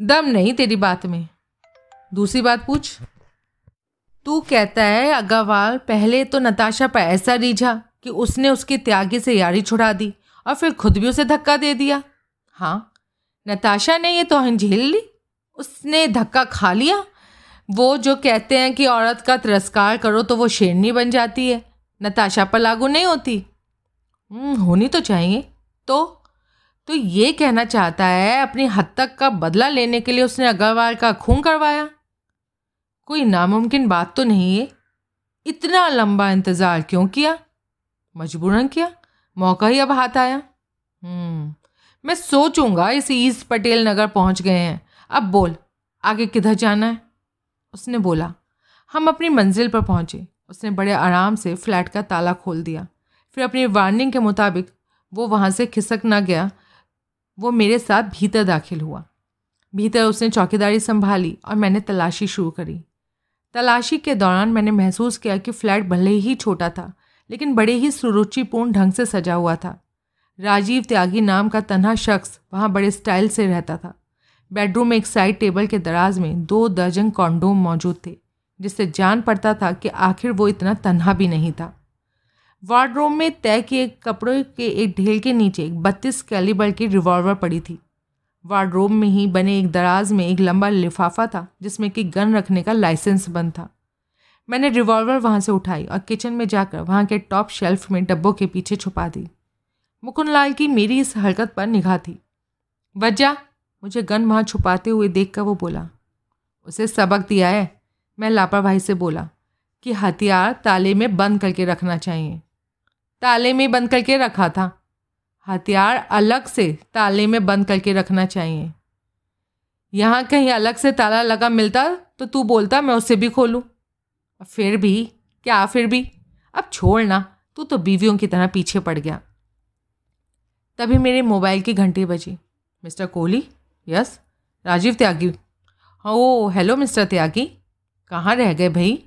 [SPEAKER 1] दम नहीं तेरी बात में। दूसरी बात पूछ। तू कहता है, अग्रवाल, पहले तो नताशा पर ऐसा रीझा कि उसने उसकी त्यागी से यारी छुड़ा दी और फिर खुद भी उसे धक्का दे दिया। हाँ नताशा ने ये तो झेल ली? उसने धक्का खा लिया? वो जो कहते हैं कि औरत का तिरस्कार करो तो वो शेरनी बन जाती है। नताशा पर लागू नहीं होती। होनी तो चाहिए। तो तो ये कहना चाहता है अपनी हद तक का बदला लेने के लिए उसने अग्रवाल का खून करवाया? कोई नामुमकिन बात तो नहीं है। इतना लंबा इंतज़ार क्यों किया? मजबूरन किया? मौका ही अब हाथ आया। हम्म, मैं सोचूँगा इस ईस्ट पटेल नगर पहुँच गए हैं। अब बोल आगे किधर जाना है? उसने बोला हम अपनी मंजिल पर पहुँचे। उसने बड़े आराम से फ्लैट का ताला खोल दिया। फिर अपनी वार्निंग के मुताबिक वो वहाँ से खिसक ना गया। वो मेरे साथ भीतर दाखिल हुआ। भीतर उसने चौकीदारी संभाली और मैंने तलाशी शुरू करी। तलाशी के दौरान मैंने महसूस किया कि फ्लैट भले ही छोटा था, लेकिन बड़े ही सुरुचिपूर्ण ढंग से सजा हुआ था। राजीव त्यागी नाम का तनहा शख्स वहाँ बड़े स्टाइल से रहता था। बेडरूम में एक साइड टेबल के दराज में दो दर्जन कॉन्डोम मौजूद थे, जिससे जान पड़ता था कि आखिर वो इतना तन्हा भी नहीं था। वार्डरोम में तय किए कपड़ों के एक ढेल के नीचे एक बत्तीस कैलिबर की रिवॉल्वर पड़ी थी। वार्डरोम में ही बने एक दराज में एक लंबा लिफाफा था, जिसमें कि गन रखने का लाइसेंस बंद था। मैंने रिवॉल्वर वहाँ से उठाई और किचन में जाकर वहाँ के टॉप शेल्फ में डब्बों के पीछे छुपा दी। मुकुंद लाल की मेरी इस हरकत पर निगाह थी। वजह मुझे गन वहाँ छुपाते हुए देख कर वो बोला, उसे सबक दिया है? मैं लापरवाही से बोला, कि हथियार ताले में बंद करके रखना चाहिए। ताले में बंद करके रखा था। हथियार अलग से ताले में बंद करके रखना चाहिए। यहाँ कहीं अलग से ताला लगा मिलता तो तू बोलता, मैं उससे भी खोलूँ। फिर भी, क्या फिर भी? अब छोड़ना तू तो बीवियों की तरह पीछे पड़ गया। तभी मेरे मोबाइल की घंटी बजी। मिस्टर कोहली? यस? राजीव त्यागी? हाँ, ओ, हेलो मिस्टर त्यागी। कहाँ रह गए भाई?